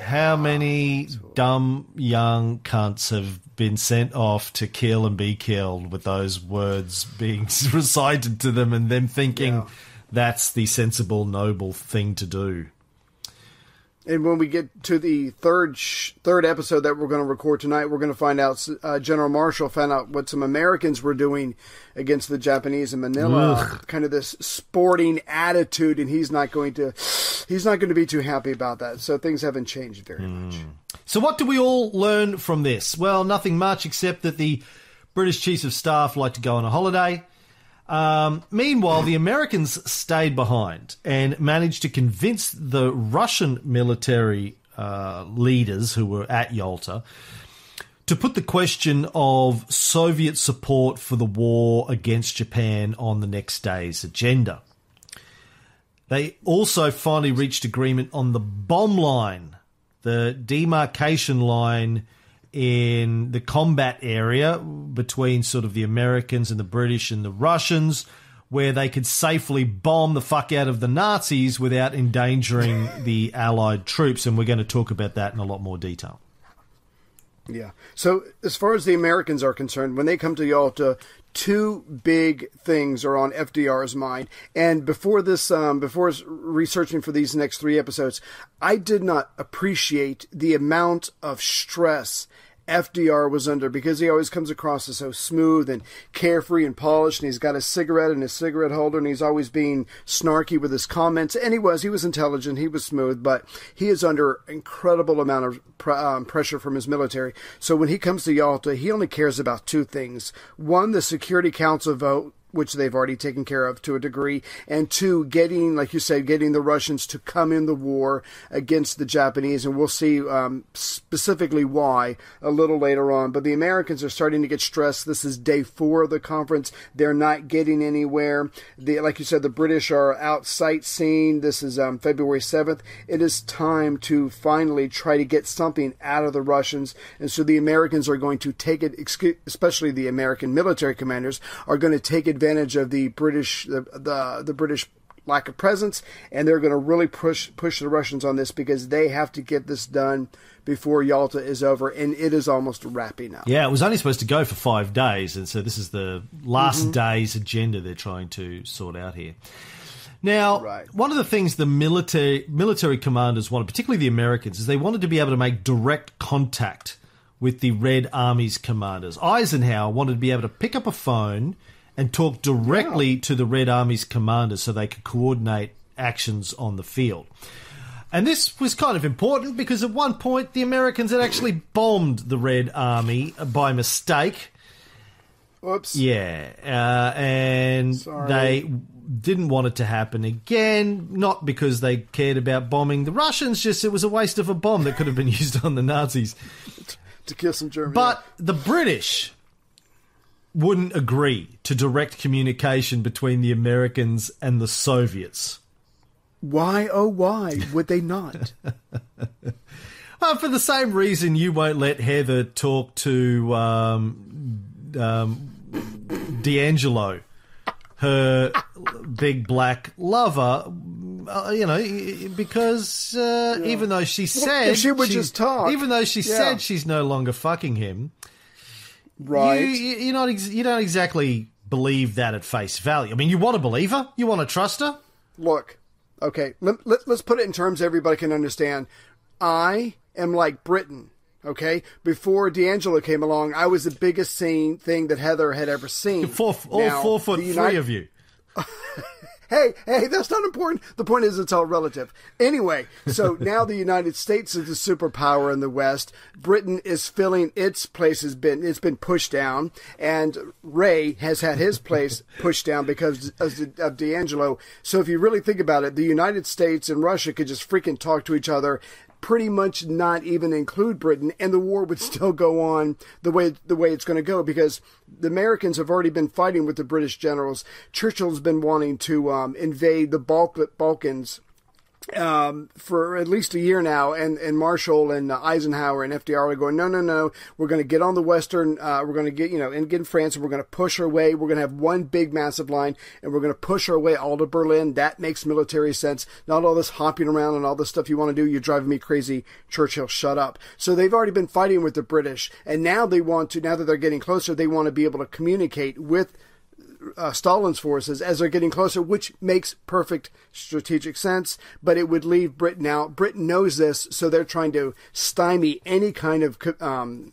Speaker 1: How ah, many dumb young cunts have been sent off to kill and be killed with those words being recited to them and them thinking
Speaker 2: Yeah.
Speaker 1: that's the sensible, noble thing to do?
Speaker 2: And when we get to the third sh- third episode that we're going to record tonight, we're going to find out uh, General Marshall found out what some Americans were doing against the Japanese in Manila. Kind of this sporting attitude, and he's not going to he's not going to be too happy about that. So things haven't changed very much.
Speaker 1: So, what do we all learn from this? Well, nothing much except that the British Chiefs of Staff like to go on a holiday. Um, meanwhile, the Americans stayed behind and managed to convince the Russian military uh, leaders who were at Yalta to put the question of Soviet support for the war against Japan on the next day's agenda. They also finally reached agreement on the bomb line, the demarcation line in the combat area between sort of the Americans and the British and the Russians, where they could safely bomb the fuck out of the Nazis without endangering the Allied troops. And we're going to talk about that in a lot more detail.
Speaker 2: Yeah. So as far as the Americans are concerned, when they come to Yalta, two big things are on FDR's mind. And before this, um, before researching for these next three episodes, I did not appreciate the amount of stress FDR was under because he always comes across as so smooth and carefree and polished, and he's got a cigarette in his cigarette holder, and he's always being snarky with his comments. And he was, he was intelligent, he was smooth, but he is under incredible amount of pr- um, pressure from his military. So when he comes to Yalta, he only cares about two things: one, the Security Council vote which they've already taken care of to a degree, and two, getting, like you said, getting the Russians to come in the war against the Japanese, and we'll see um, specifically why a little later on. But the Americans are starting to get stressed. This is day four of the conference. They're not getting anywhere. The, like you said, the British are out sightseeing. This is um, February 7th. It is time to finally try to get something out of the Russians, and so the Americans are going to take it, especially the American military commanders, are going to take it advantage of the British the the, the British lack of presence, and they're going to really push push the Russians on this because they have to get this done before Yalta is over, and it is almost wrapping up.
Speaker 1: Yeah, it was only supposed to go for five days, and so this is the last mm-hmm. day's agenda they're trying to sort out here. Now,
Speaker 2: Right.
Speaker 1: one of the things the military military commanders wanted, particularly the Americans, is they wanted to be able to make direct contact with the Red Army's commanders. Eisenhower wanted to be able to pick up a phone and talk directly to the Red Army's commanders so they could coordinate actions on the field. And this was kind of important because at one point the Americans had actually bombed the Red Army by mistake.
Speaker 2: Whoops.
Speaker 1: Yeah, uh, and
Speaker 2: Sorry.
Speaker 1: they didn't want it to happen again. Not because they cared about bombing the Russians, just it was a waste of a bomb that could have been used on the Nazis.
Speaker 2: To kill some Germans.
Speaker 1: But the British wouldn't agree to direct communication between the Americans and the Soviets.
Speaker 2: why, oh, why would they not?
Speaker 1: Uh, for the same reason, you won't let Heather talk to um, um, D'Angelo, her big black lover. Uh, you know, because uh, even though she said
Speaker 2: if she would
Speaker 1: she's-
Speaker 2: just talk.
Speaker 1: even though she
Speaker 2: Yeah.
Speaker 1: said she's no longer fucking him,
Speaker 2: right.
Speaker 1: you, you, you're not ex- you don't exactly believe that at face value. I mean, you want to believe her, you want to trust her.
Speaker 2: Look, okay, let, let, let's put it in terms everybody can understand. I am like Britain, okay? Before D'Angelo came along, I was the biggest scene thing that Heather had ever seen.
Speaker 1: Four, all
Speaker 2: Now,
Speaker 1: four foot
Speaker 2: the
Speaker 1: three of you.
Speaker 2: Hey, hey, that's not important. The point is, it's all relative. Anyway, so now the United States is a superpower in the West. Britain is filling its place has been it's been pushed down, and Ray has had his place pushed down because of, of D'Angelo. So if you really think about it, the United States and Russia could just freaking talk to each other. Pretty much not even include Britain, and the war would still go on the way the way it's going to go because the Americans have already been fighting with the British generals. Churchill's been wanting to um, invade the Balk- Balkans um, for at least a year now, and, and Marshall and uh, Eisenhower and FDR are going, no, no, no, we're going to get on the Western, uh, we're going to get, you know, and get in France, and we're going to push our way, we're going to have one big massive line, and we're going to push our way all to Berlin. That makes military sense. Not all this hopping around and all this stuff you want to do. You're driving me crazy. Churchill, shut up. So they've already been fighting with the British, and now they want to, now that they're getting closer, they want to be able to communicate with uh, Stalin's forces as they're getting closer, which makes perfect strategic sense, but it would leave Britain out. Britain knows this, so they're trying to stymie any kind of um,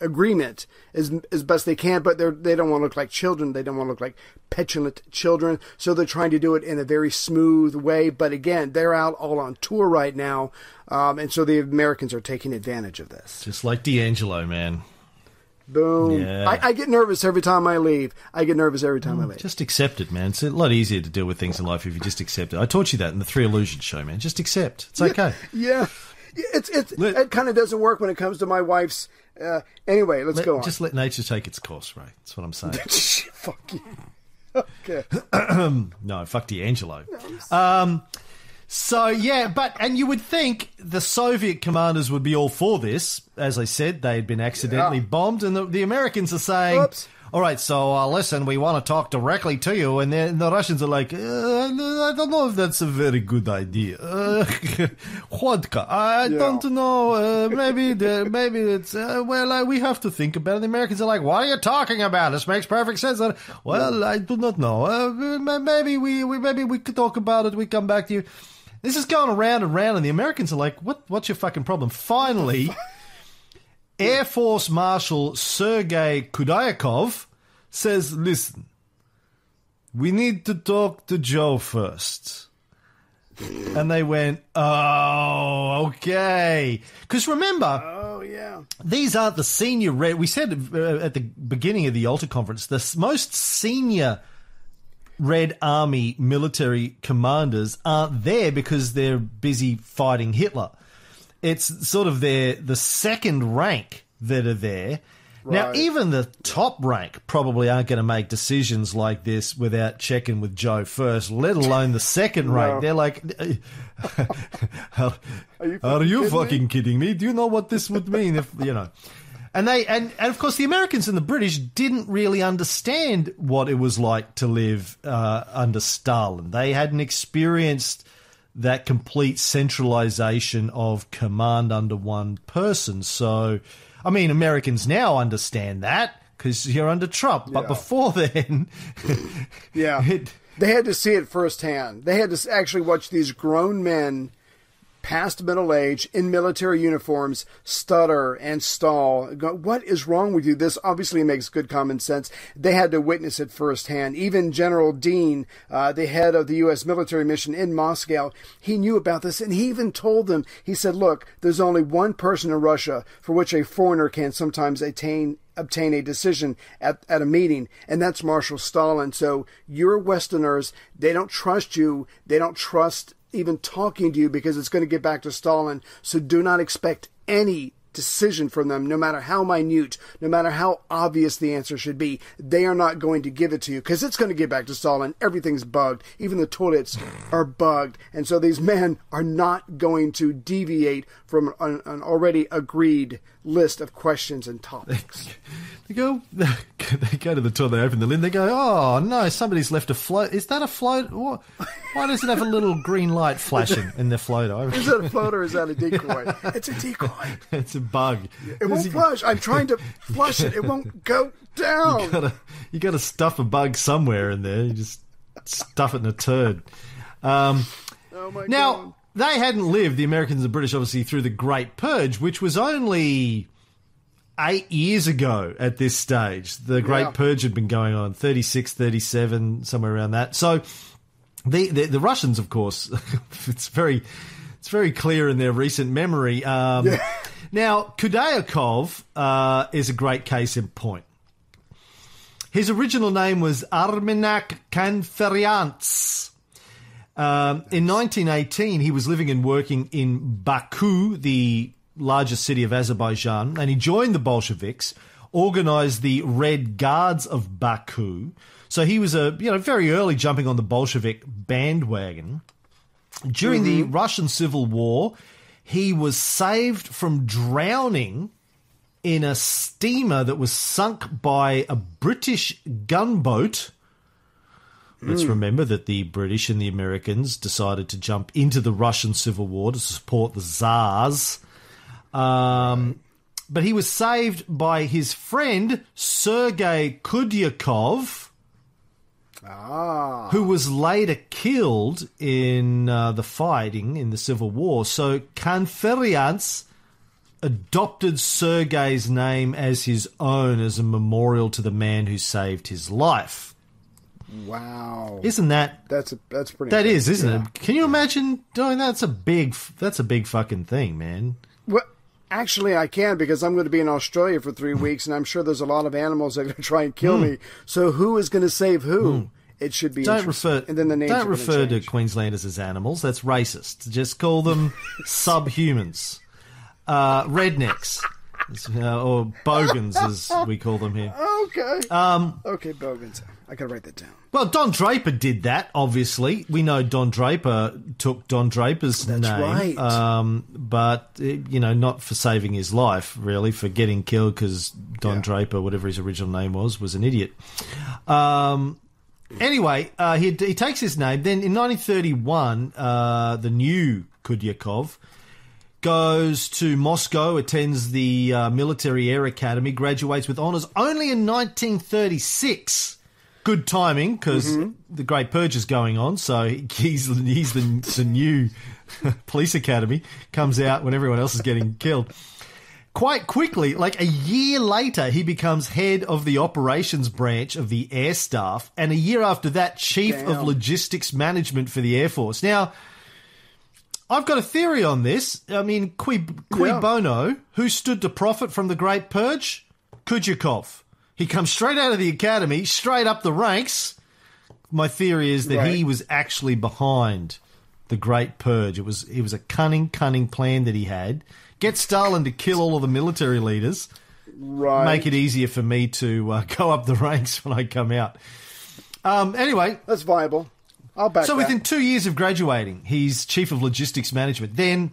Speaker 2: agreement as as best they can. But they they don't want to look like children. They don't want to look like petulant children. So they're trying to do it in a very smooth way. But again, they're out all on tour right now, um, and so the Americans are taking advantage of this.
Speaker 1: Just like D'Angelo, man.
Speaker 2: Boom.
Speaker 1: Yeah.
Speaker 2: I, I get nervous every time I leave. I get nervous every time I leave.
Speaker 1: Just accept it, man. It's a lot easier to deal with things in life if you just accept it. I taught you that in the Three Illusions show, man. Just accept. It's okay.
Speaker 2: Yeah. It's it's
Speaker 1: Let-
Speaker 2: it kind of doesn't work when it comes to my wife's. Uh, anyway, let's
Speaker 1: Let-
Speaker 2: go on.
Speaker 1: Just let nature take its course, Ray. That's what I'm saying.
Speaker 2: Fuck you. Okay.
Speaker 1: no, fuck D'Angelo. Um, so yeah, but and you would think the Soviet commanders would be all for this. As I said, they had been accidentally
Speaker 2: Yeah.
Speaker 1: bombed, and the, the Americans are saying,
Speaker 2: Oops.
Speaker 1: "All right, so uh, listen, we want to talk directly to you," and then the Russians are like, uh, "I don't know if that's a very good idea." Uh, vodka, I
Speaker 2: Yeah.
Speaker 1: don't know. Uh, maybe, the, maybe it's uh, well, uh, we have to think about it. The Americans are like, "What are you talking about? This makes perfect sense." Well, I do not know. Uh, maybe we, we, maybe we could talk about it. We come back to you. This is going around and round, and the Americans are like, "What? What's your fucking problem?" Finally. Air Force Marshal Sergei Khudyakov says, listen, we need to talk to Joe first. And they went, oh, okay. Because remember,
Speaker 2: Oh yeah.
Speaker 1: these aren't the senior red. We said uh, at the beginning of the Yalta conference, the most senior Red Army military commanders aren't there because they're busy fighting Hitler. It's sort of their the second rank that are there. Now, even the top rank probably aren't going to make decisions like this without checking with Joe first, let alone the second rank. They're like, are,
Speaker 2: you
Speaker 1: are you
Speaker 2: fucking me?
Speaker 1: fucking kidding me? Do you know what this would mean if, you know? And they and, and of course the Americans and the British didn't really understand what it was like to live uh, under Stalin. They hadn't experienced that complete centralization of command under one person. So, I mean, Americans now understand that because you're under Trump. But
Speaker 2: Yeah.
Speaker 1: before then,
Speaker 2: Yeah.
Speaker 1: it,
Speaker 2: They had to see it firsthand. They had to actually watch these grown men, past middle age, in military uniforms, stutter and stall. What is wrong with you? This obviously makes good common sense. They had to witness it firsthand. Even General Deane, uh, the head of the U.S. military mission in Moscow, he knew about this, and he even told them. He said, "Look, there's only one person in Russia for which a foreigner can sometimes attain." obtain a decision at, at a meeting, and that's Marshal Stalin. So you're Westerners, they don't trust you, they don't trust even talking to you because it's going to get back to Stalin. So do not expect any decision from them, no matter how minute, no matter how obvious the answer should be. They are not going to give it to you because it's going to get back to Stalin. Everything's bugged. Even the toilets are bugged. And so these men are not going to deviate from an, an already agreed list of questions and topics.
Speaker 1: They go, they go to the toilet, they open the lid, they go, oh no, somebody's left a float. Is that a float? What? Why does it have a little green light flashing in the float?
Speaker 2: Is that a floater or is that a decoy? It's a decoy.
Speaker 1: it's a bug.
Speaker 2: It won't flush. I'm trying to flush it. It won't go down.
Speaker 1: You gotta, you gotta stuff a bug somewhere in there. You just stuff it in a turd. Um,
Speaker 2: Oh my
Speaker 1: now,
Speaker 2: god.
Speaker 1: They hadn't lived, the Americans and the British, obviously, through the Great Purge, which was only eight years ago at this stage. The Great
Speaker 2: Yeah.
Speaker 1: Purge had been going on, 36, 37, somewhere around that. So the, the, the Russians, of course, it's very, it's very clear in their recent memory. Um, Now, Khudyakov uh, is a great case in point. His original name was Armenak Khanferiants. Um, in 1918, he was living and working in Baku, the largest city of Azerbaijan, and he joined the Bolsheviks, organized the Red Guards of Baku. So he was a you know very early jumping on the Bolshevik bandwagon. during the Russian Civil War, he was saved from drowning in a steamer that was sunk by a British gunboat. Let's remember that the British and the Americans decided to jump into the Russian Civil War to support the Tsars. Um, but he was saved by his friend Sergei Khudyakov, who was later killed in uh, the fighting in the Civil War. So Khanferiants adopted Sergei's name as his own as a memorial to the man who saved his life.
Speaker 2: Wow.
Speaker 1: Isn't that
Speaker 2: That's a, that's pretty.
Speaker 1: that is, isn't it? Can you imagine doing? That's a big that's a big fucking thing, man.
Speaker 2: Well, actually, I can because I'm going to be in Australia for three weeks, and I'm sure there's a lot of animals that are going to try and kill me. So who is going to save who? It should be
Speaker 1: Hmm. Don't refer
Speaker 2: And then the names
Speaker 1: don't refer to. Queenslanders as animals. That's racist. Just call them subhumans, uh, rednecks, uh, or bogans, as we call them here.
Speaker 2: Okay. Um. Okay, Bogans. I gotta write that down.
Speaker 1: Well, Don Draper did that. Obviously, we know Don Draper took Don Draper's
Speaker 2: That's
Speaker 1: name,
Speaker 2: right.
Speaker 1: um, but uh, you know, not for saving his life, really, for getting killed because Don
Speaker 2: Yeah.
Speaker 1: Draper, whatever his original name was, was an idiot. Um, anyway, uh, he, he takes his name. Then in 1931, uh, the new Khudyakov goes to Moscow, attends the uh, Military Air Academy, graduates with honours only in 1936. Good timing because mm-hmm. the Great Purge is going on, so he's he's the the new police academy comes out when everyone else is getting killed. Quite quickly, like a year later, he becomes head of the operations branch of the air staff, and a year after that, chief of logistics management for the Air Force. Now, I've got a theory on this. I mean, qui, qui
Speaker 2: Yeah.
Speaker 1: bono, who stood to profit from the Great Purge? Khudyakov. He comes straight out of the academy, straight up the ranks. My theory is that he was actually behind the Great Purge. It was it was a cunning, cunning plan that he had. Get Stalin to kill all of the military leaders,
Speaker 2: Right.
Speaker 1: make it easier for me to uh, go up the ranks when I come out. Um, anyway,
Speaker 2: That's viable. I'll back
Speaker 1: so
Speaker 2: that.
Speaker 1: within two years of graduating, he's chief of logistics management. Then,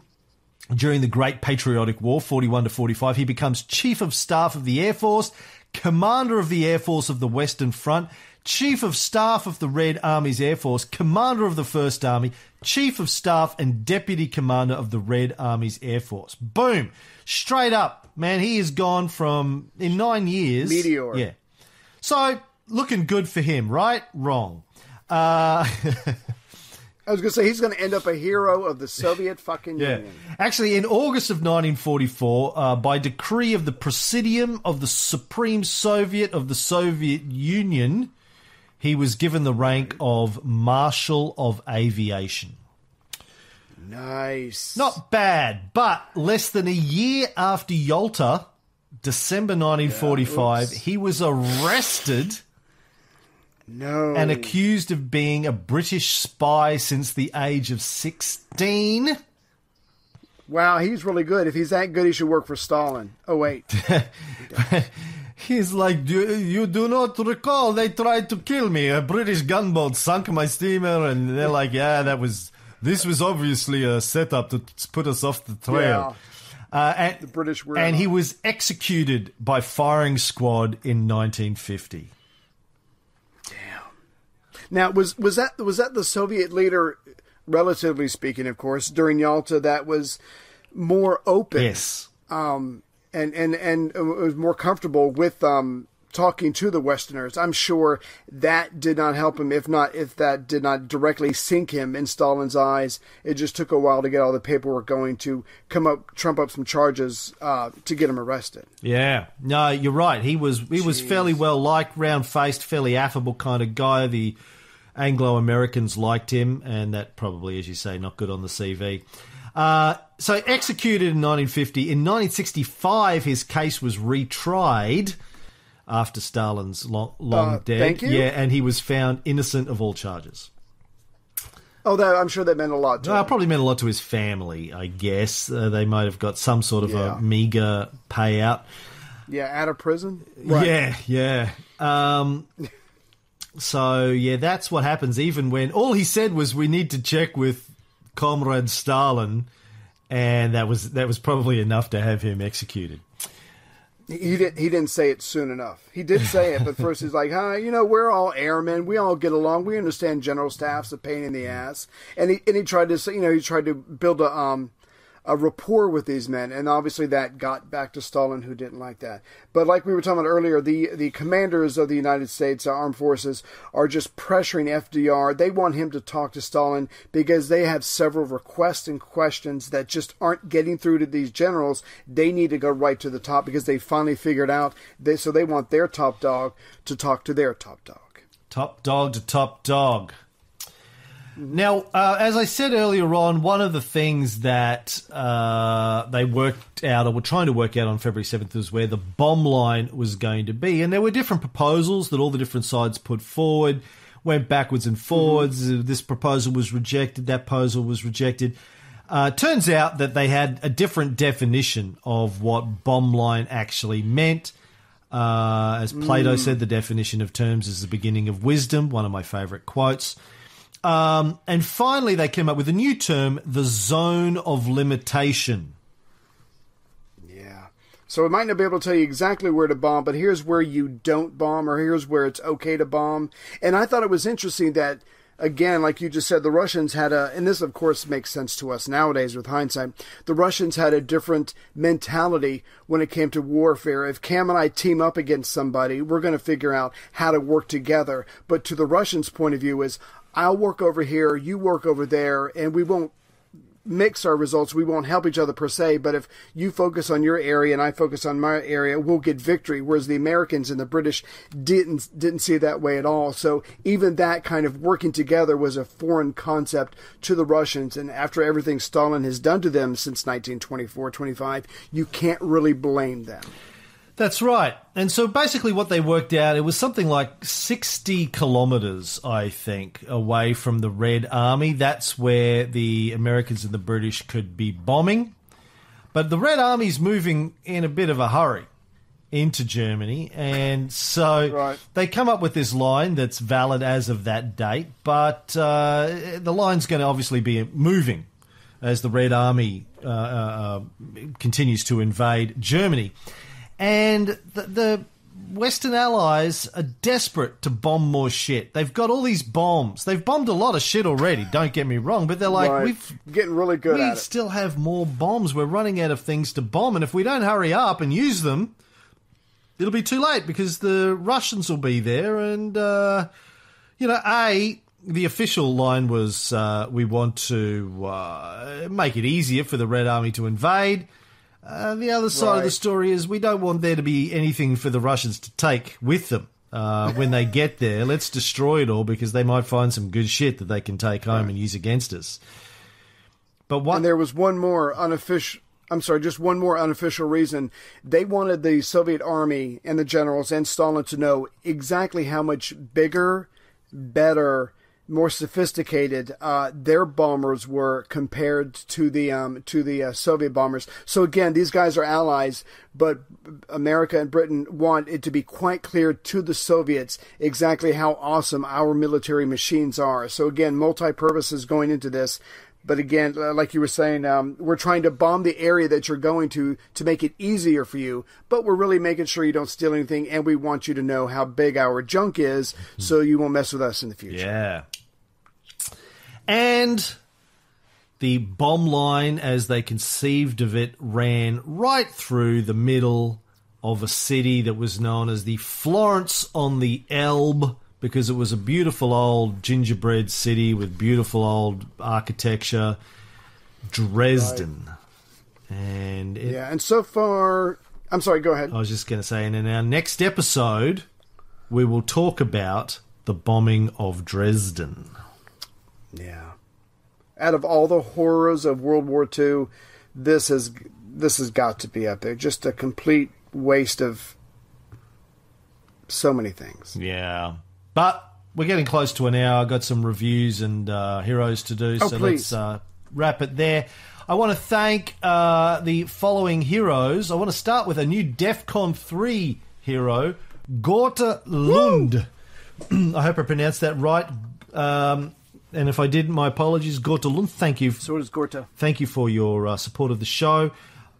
Speaker 1: during the Great Patriotic War, 41 to 45, he becomes chief of staff of the Air Force, commander of the Air Force of the Western Front, chief of staff of the Red Army's Air Force, commander of the First Army, chief of staff and deputy commander of the Red Army's Air Force. Boom. Straight up, man, he has gone from, in nine years.
Speaker 2: Meteor.
Speaker 1: Yeah. So, looking good for him, right? Wrong. Uh,
Speaker 2: I was going to say he's going to end up a hero of the Soviet fucking
Speaker 1: Yeah.
Speaker 2: Union.
Speaker 1: Actually, in August of 1944, uh, by decree of the Presidium of the Supreme Soviet of the Soviet Union, he was given the rank of Marshal of Aviation.
Speaker 2: Nice.
Speaker 1: Not bad, but less than a year after Yalta, December 1945,
Speaker 2: oops.
Speaker 1: he was arrested
Speaker 2: no.
Speaker 1: and accused of being a British spy since the age of 16.
Speaker 2: wow, he's really good. If he's that good, he should work for Stalin. Oh wait.
Speaker 1: He's like, "Do- you do not recall they tried to kill me. A British gunboat sunk my steamer, and they're like, yeah, that was. This was obviously a setup to put us off the trail. Uh, and,
Speaker 2: The British were
Speaker 1: and he was executed by firing squad in 1950.
Speaker 2: Now was was that was that the Soviet leader, relatively speaking, of course, during Yalta that was more open.
Speaker 1: Yes.
Speaker 2: um, and and and was more comfortable with um, talking to the Westerners. I'm sure that did not help him. If not, if that did not directly sink him in Stalin's eyes, it just took a while to get all the paperwork going to come up, trump up some charges uh, to get him arrested.
Speaker 1: Yeah, no, you're right. He was he was fairly well liked, round faced, fairly affable kind of guy. The Anglo Americans liked him, and that probably, as you say, not good on the CV. Uh, so executed in 1950. In 1965, his case was retried after Stalin's long, long
Speaker 2: Uh, you?
Speaker 1: Yeah, and he was found innocent of all charges.
Speaker 2: Although I'm sure that meant a lot to
Speaker 1: Uh,
Speaker 2: him.
Speaker 1: probably meant a lot to his family, I guess. Uh, they might have got some sort of
Speaker 2: Yeah.
Speaker 1: a meager payout.
Speaker 2: Yeah, out of prison.
Speaker 1: Yeah, yeah. Um, so yeah, that's what happens. Even when all he said was, "We need to check with Comrade Stalin, and that was that was probably enough to have him executed.
Speaker 2: He didn't. He didn't say it soon enough. He did say it, but first he's like, "Hi, you know, we're all airmen. We all get along. We understand general staff's a pain in the ass." And he and he tried to, say, you know, he tried to build a um a rapport with these men, and obviously that got back to Stalin, who didn't like that. But like we were talking about earlier, the the commanders of the United States Armed Forces are just pressuring FDR. They want him to talk to Stalin because they have several requests and questions that just aren't getting through to these generals. They need to go right to the top because they finally figured out. They, so they want their top dog to talk to their top dog.
Speaker 1: Top dog to top dog. Now, uh, as I said earlier on, one of the things that uh, they worked out or were trying to work out on February 7th was where the bomb line was going to be. And there were different proposals that all the different sides put forward, went backwards and forwards.
Speaker 2: Mm-hmm.
Speaker 1: This proposal was rejected, that proposal was rejected. Uh, turns out that they had a different definition of what bomb line actually meant. Uh, as Plato
Speaker 2: Mm.
Speaker 1: said, the definition of terms is the beginning of wisdom, one of my favorite quotes. Um, and finally, they came up with a new term, the zone of limitation.
Speaker 2: Yeah. So we might not be able to tell you exactly where to bomb, but here's where you don't bomb, or here's where it's okay to bomb. And I thought it was interesting that, again, like you just said, the Russians had a, and this of course makes sense to us nowadays with hindsight, the Russians had a different mentality when it came to warfare. If Cam and I team up against somebody, we're going to figure out how to work together. But to the Russians' point of view is, I'll work over here, you work over there, and we won't mix our results. We won't help each other per se, but if you focus on your area and I focus on my area, we'll get victory. Whereas the Americans and the British didn't didn't see it that way at all. So even that kind of working together was a foreign concept to the Russians. And after everything Stalin has done to them since 1924, 25, you can't really blame them.
Speaker 1: That's right. And so basically, what they worked out, it was something like 60 kilometres, I think, away from the Red Army. That's where the Americans and the British could be bombing. But the Red Army's moving in a bit of a hurry into Germany. And so
Speaker 2: Right.
Speaker 1: they come up with this line that's valid as of that date. But uh, the line's going to obviously be moving as the Red Army uh, uh, uh, continues to invade Germany. And the, the Western Allies are desperate to bomb more shit. They've got all these bombs. They've bombed a lot of shit already, don't get me wrong, but they're like,
Speaker 2: Right.
Speaker 1: we've
Speaker 2: getting really good
Speaker 1: we
Speaker 2: at it.
Speaker 1: still have more bombs. We're running out of things to bomb, and if we don't hurry up and use them, it'll be too late because the Russians will be there. And uh, you know, a the official line was uh, we want to uh, make it easier for the Red Army to invade. Uh, the other side of the story is we don't want there to be anything for the Russians to take with them. Uh, when they get there, let's destroy it all because they might find some good shit that they can take home and use against us. But what
Speaker 2: And there was one more unofficial. I'm sorry, just one more unofficial reason. They wanted the Soviet army and the generals and Stalin to know exactly how much bigger, better, more sophisticated uh, their bombers were compared to the um, to the uh, Soviet bombers. So again, these guys are allies, but America and Britain want it to be quite clear to the Soviets exactly how awesome our military machines are. So again, multi-purposes going into this. But again, like you were saying, um, we're trying to bomb the area that you're going to to make it easier for you. But we're really making sure you don't steal anything, and we want you to know how big our junk is, so you won't mess with us in the future.
Speaker 1: Yeah. And the bomb line, as they conceived of it, ran right through the middle of a city that was known as the Florence on the Elbe because it was a beautiful old gingerbread city with beautiful old architecture, Dresden. And it,
Speaker 2: Yeah, and so far, I'm sorry. Go ahead.
Speaker 1: I was just going to say, and in our next episode, we will talk about the bombing of Dresden.
Speaker 2: Yeah. Out of all the horrors of World War II, this has this has got to be up there. Just a complete waste of so many things.
Speaker 1: Yeah. But we're getting close to an hour. I've got some reviews and uh, heroes to do,
Speaker 2: Oh,
Speaker 1: so
Speaker 2: please.
Speaker 1: let's uh, wrap it there. I want to thank uh, the following heroes. I want to start with a new DEF CON 3 hero, Gorta Lund. I hope I pronounced that right. Um, and if I didn't, my apologies. Gorta Lund, thank you.
Speaker 2: So does Gorta.
Speaker 1: Thank you for your uh, support of the show.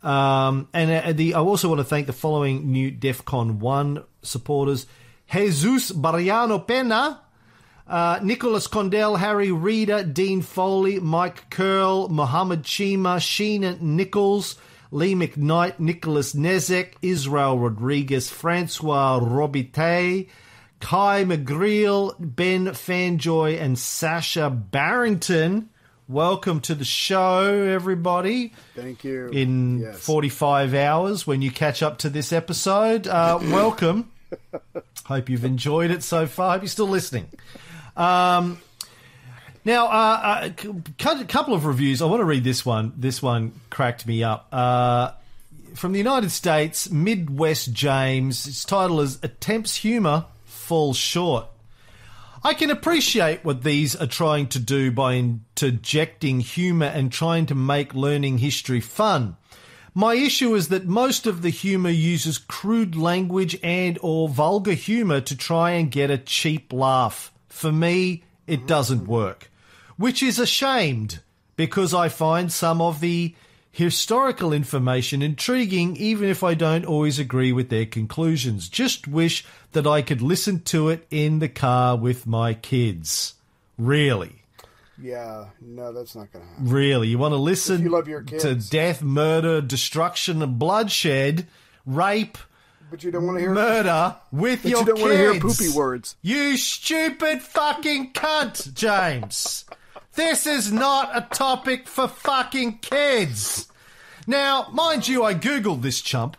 Speaker 1: Um, and uh, the, I also want to thank the following new DEF CON 1 supporters Jesus Bariano Pena, uh, Nicholas Condell, Harry Reeder, Dean Foley, Mike Curl, Mohammed Chima, Sheena Nichols, Lee McKnight, Nicholas Nezek, Israel Rodriguez, Francois Robite, Kai McGreal, Ben Fanjoy, and Sasha Barrington. Welcome to the show, everybody.
Speaker 2: Thank you.
Speaker 1: In
Speaker 2: Yes.
Speaker 1: 45 hours when you catch up to this episode. Uh, welcome. Hope you've enjoyed it so far. Hope you're still listening. Um, now, uh, a c- couple of reviews. I want to read this one. This one cracked me up. Uh, from the United States, Midwest James. Its title is Attempts Humor Falls Short. I can appreciate what these are trying to do by interjecting humour and trying to make learning history fun. My issue is that most of the humour uses crude language and or vulgar humour to try and get a cheap laugh. For me, it doesn't work. Which is ashamed because I find some of the historical information intriguing even if I don't always agree with their conclusions. Just wish that I could listen to it in the car with my kids. Really?
Speaker 2: Yeah, no, that's not going to happen.
Speaker 1: Really? You want to listen
Speaker 2: you love your kids.
Speaker 1: to death, murder, destruction, and bloodshed, rape,
Speaker 2: But you don't want to hear.
Speaker 1: murder with
Speaker 2: but
Speaker 1: your
Speaker 2: you don't
Speaker 1: kids?
Speaker 2: want to hear poopy words.
Speaker 1: You stupid fucking cunt, James. This is not a topic for fucking kids. Now, mind you, I googled this chump,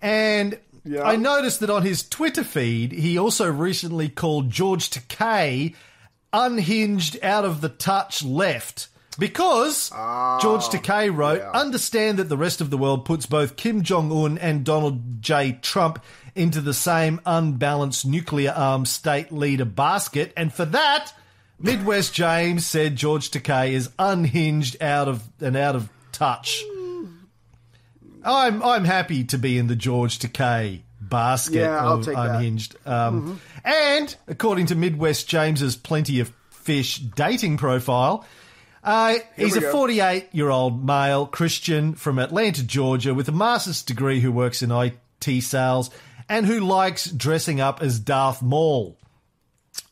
Speaker 1: and
Speaker 2: Yeah.
Speaker 1: I noticed that on his Twitter feed, he also recently called George Takei unhinged out of the touch left. Because ah, George Takei wrote,
Speaker 2: yeah.
Speaker 1: understand that the rest of the world puts both Kim Jong un and Donald J. Trump into the same unbalanced nuclear armed state leader basket, and for that, Midwest James said George Takei is unhinged out of and out of touch. I'm I'm happy to be in the George Takei basket
Speaker 2: Yeah,
Speaker 1: of.
Speaker 2: Mm-hmm.
Speaker 1: unhinged. Um, And according to Midwest James's plenty of fish dating profile, uh, he's a 48 year old male Christian from Atlanta, Georgia, with a master's degree who works in IT sales and who likes dressing up as Darth Maul.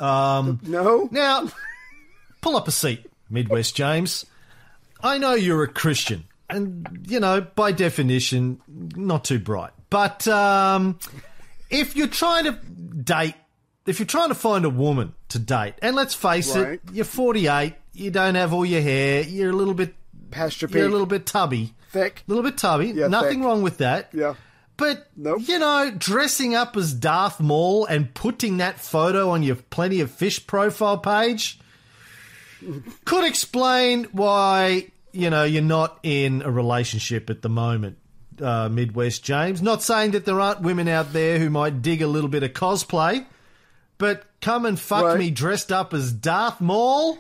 Speaker 2: No?
Speaker 1: Now, pull up a seat, Midwest James. I know you're a Christian, and, you know, by definition, not too bright. But um, if you're trying to date, if you're trying to find a woman to date, and let's face
Speaker 2: Right.
Speaker 1: it, you're 48, you don't have all your hair, you're a little bit,
Speaker 2: Pasture
Speaker 1: you're a little bit tubby,
Speaker 2: thick.
Speaker 1: a little bit tubby.
Speaker 2: Yeah,
Speaker 1: Nothing
Speaker 2: thick.
Speaker 1: wrong with that.
Speaker 2: Yeah.
Speaker 1: But
Speaker 2: Nope.
Speaker 1: you know, dressing up as Darth Maul and putting that photo on your Plenty of Fish profile page could explain why you know you're not in a relationship at the moment. Uh, Midwest James. Not saying that there aren't women out there who might dig a little bit of cosplay, but come and fuck
Speaker 2: Right.
Speaker 1: me dressed up as Darth Maul.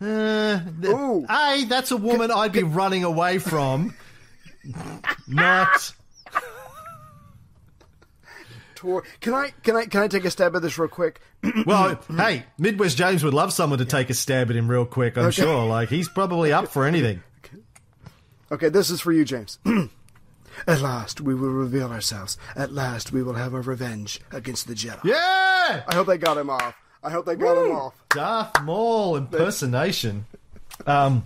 Speaker 1: Uh, th- A, that's a woman I'd be running away from. Not.
Speaker 2: Tor- Can I can I can I take a stab at this real quick?
Speaker 1: Well, hey, Midwest James would love someone to take a stab at him real quick, I'm
Speaker 2: Okay.
Speaker 1: sure. Like, he's probably up for anything.
Speaker 2: Okay, this is for you, James. At last, we will reveal ourselves. At last, we will have our revenge against the Jedi.
Speaker 1: Yeah!
Speaker 2: I hope they got him off. I hope they got him off.
Speaker 1: Darth Maul impersonation. Um,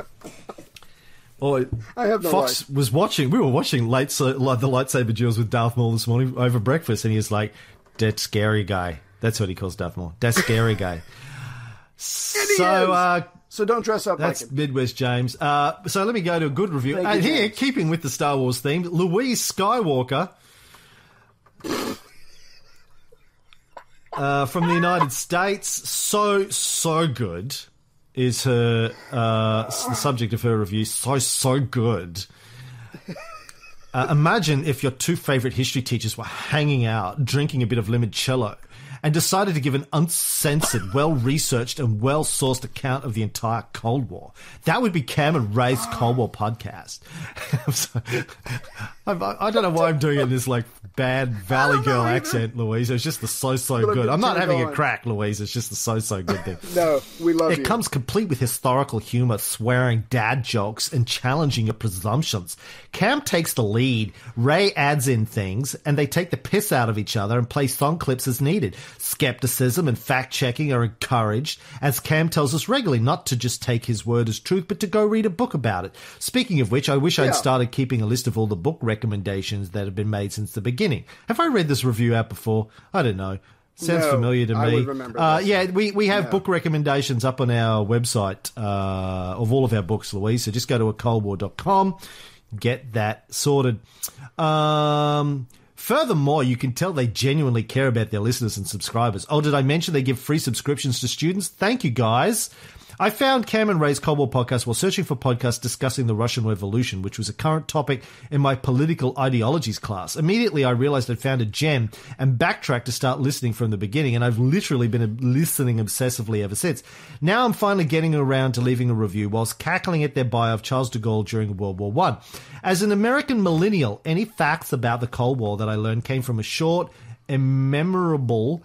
Speaker 1: or
Speaker 2: I have no
Speaker 1: Fox
Speaker 2: life.
Speaker 1: was watching. We were watching late, so, the lightsaber duels with Darth Maul this morning over breakfast, and he was like, "That scary guy." That's what he calls Darth Maul. That scary guy. so uh,
Speaker 2: So don't dress up
Speaker 1: That's
Speaker 2: like.
Speaker 1: Midwest James. Uh, so let me go to a good review.
Speaker 2: Thank
Speaker 1: and
Speaker 2: you,
Speaker 1: here,
Speaker 2: James.
Speaker 1: keeping with the Star Wars theme, Louise Skywalker uh, from the United States. So, so good is her, uh, the subject of her review. So, so good. Uh, imagine if your two favorite history teachers were hanging out, drinking a bit of limoncello, and decided to give an uncensored, well researched, and well sourced account of the entire Cold War. That would be Cam and Ray's Cold War podcast. I'm sorry. I, I don't know why I'm doing it in this like bad Valley Girl accent, Louise. It's just the so so good. I'm not having a crack, Louise. It's just the so so good thing.
Speaker 2: No, we love
Speaker 1: It
Speaker 2: you.
Speaker 1: comes complete with historical humor, swearing, dad jokes, and challenging your presumptions. Cam takes the lead, Ray adds in things, and they take the piss out of each other and play song clips as needed. Skepticism and fact checking are encouraged, as Cam tells us regularly not to just take his word as truth, but to go read a book about it. Speaking of which, I wish I'd started keeping a list of all the book recommendations that have been made since the beginning. Have I read this review out before? I don't know. Sounds
Speaker 2: No,
Speaker 1: familiar to me. Uh, yeah, we, we have
Speaker 2: Yeah.
Speaker 1: book recommendations up on our website uh, of all of our books, Louise. So just go to a coldwar.com, get that sorted. Um, furthermore, you can tell they genuinely care about their listeners and subscribers. Oh, did I mention they give free subscriptions to students? Thank you, guys. I found Cam and Ray's Cold War podcast while searching for podcasts discussing the Russian Revolution, which was a current topic in my political ideologies class. Immediately, I realized I'd found a gem and backtracked to start listening from the beginning, and I've literally been listening obsessively ever since. Now I'm finally getting around to leaving a review whilst cackling at their bio of Charles de Gaulle during World War One. As an American millennial, any facts about the Cold War that I learned came from a short and memorable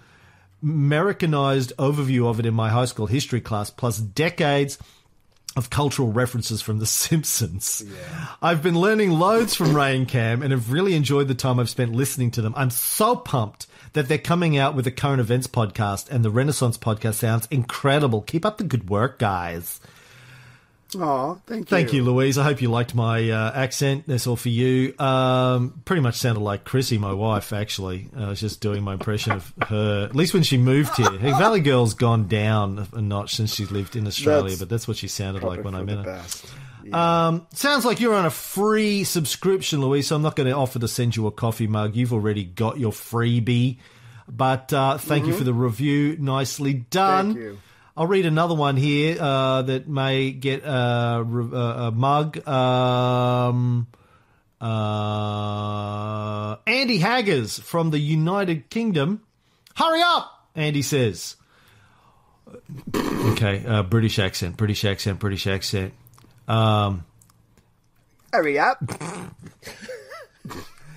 Speaker 1: Americanized overview of it in my high school history class, plus decades of cultural references from The Simpsons. I've been learning loads from Ray and Cam and have really enjoyed the time I've spent listening to them. I'm so pumped that they're coming out with a current events podcast and the Renaissance podcast sounds incredible. Keep up the good work, guys.
Speaker 2: Aw, thank you.
Speaker 1: Thank you, Louise. I hope you liked my uh, accent. That's all for you. Um, pretty much sounded like Chrissy, my wife, actually. I was just doing my impression of her, at least when she moved here. Valley Girl's gone down a notch since she's lived in Australia,
Speaker 2: That's
Speaker 1: but that's what she sounded like when I met her.
Speaker 2: best.
Speaker 1: Um, sounds like you're on a free subscription, Louise. So I'm not going to offer to send you a coffee mug. You've already got your freebie. But uh, thank you for the review. Nicely done. I'll read another one here uh, that may get a, a, a mug. Um, uh, Andy Haggers from the United Kingdom. Hurry up, Andy says. Okay, uh, British accent, British accent, British accent. Um,
Speaker 2: Hurry up.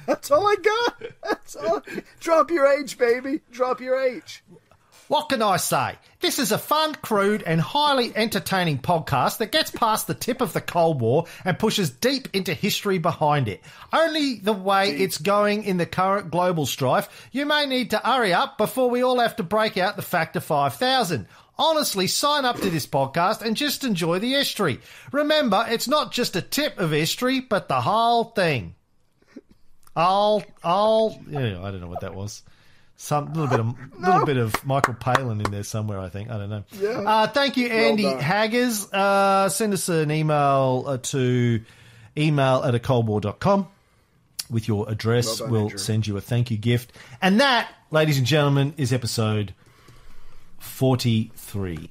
Speaker 2: That's all I got. That's all. Drop your age, baby. Drop your age.
Speaker 1: What can I say? This is a fun, crude, and highly entertaining podcast that gets past the tip of the Cold War and pushes deep into history behind it. Only the way it's going in the current global strife, you may need to hurry up before we all have to break out the Factor 5000. Honestly, sign up to this podcast and just enjoy the history. Remember, it's not just a tip of history, but the whole thing. I'll, I'll, yeah, I don't know what that was. Some little bit of little bit of Michael Palin in there somewhere. I think I don't know.
Speaker 2: Yeah.
Speaker 1: Uh, thank you, Andy
Speaker 2: done.
Speaker 1: Haggers. Uh, send us an email uh, to email at a coldwar.com with your address.
Speaker 2: Well done,
Speaker 1: we'll
Speaker 2: Andrew.
Speaker 1: send you a thank you gift. And that, ladies and gentlemen, is episode forty three.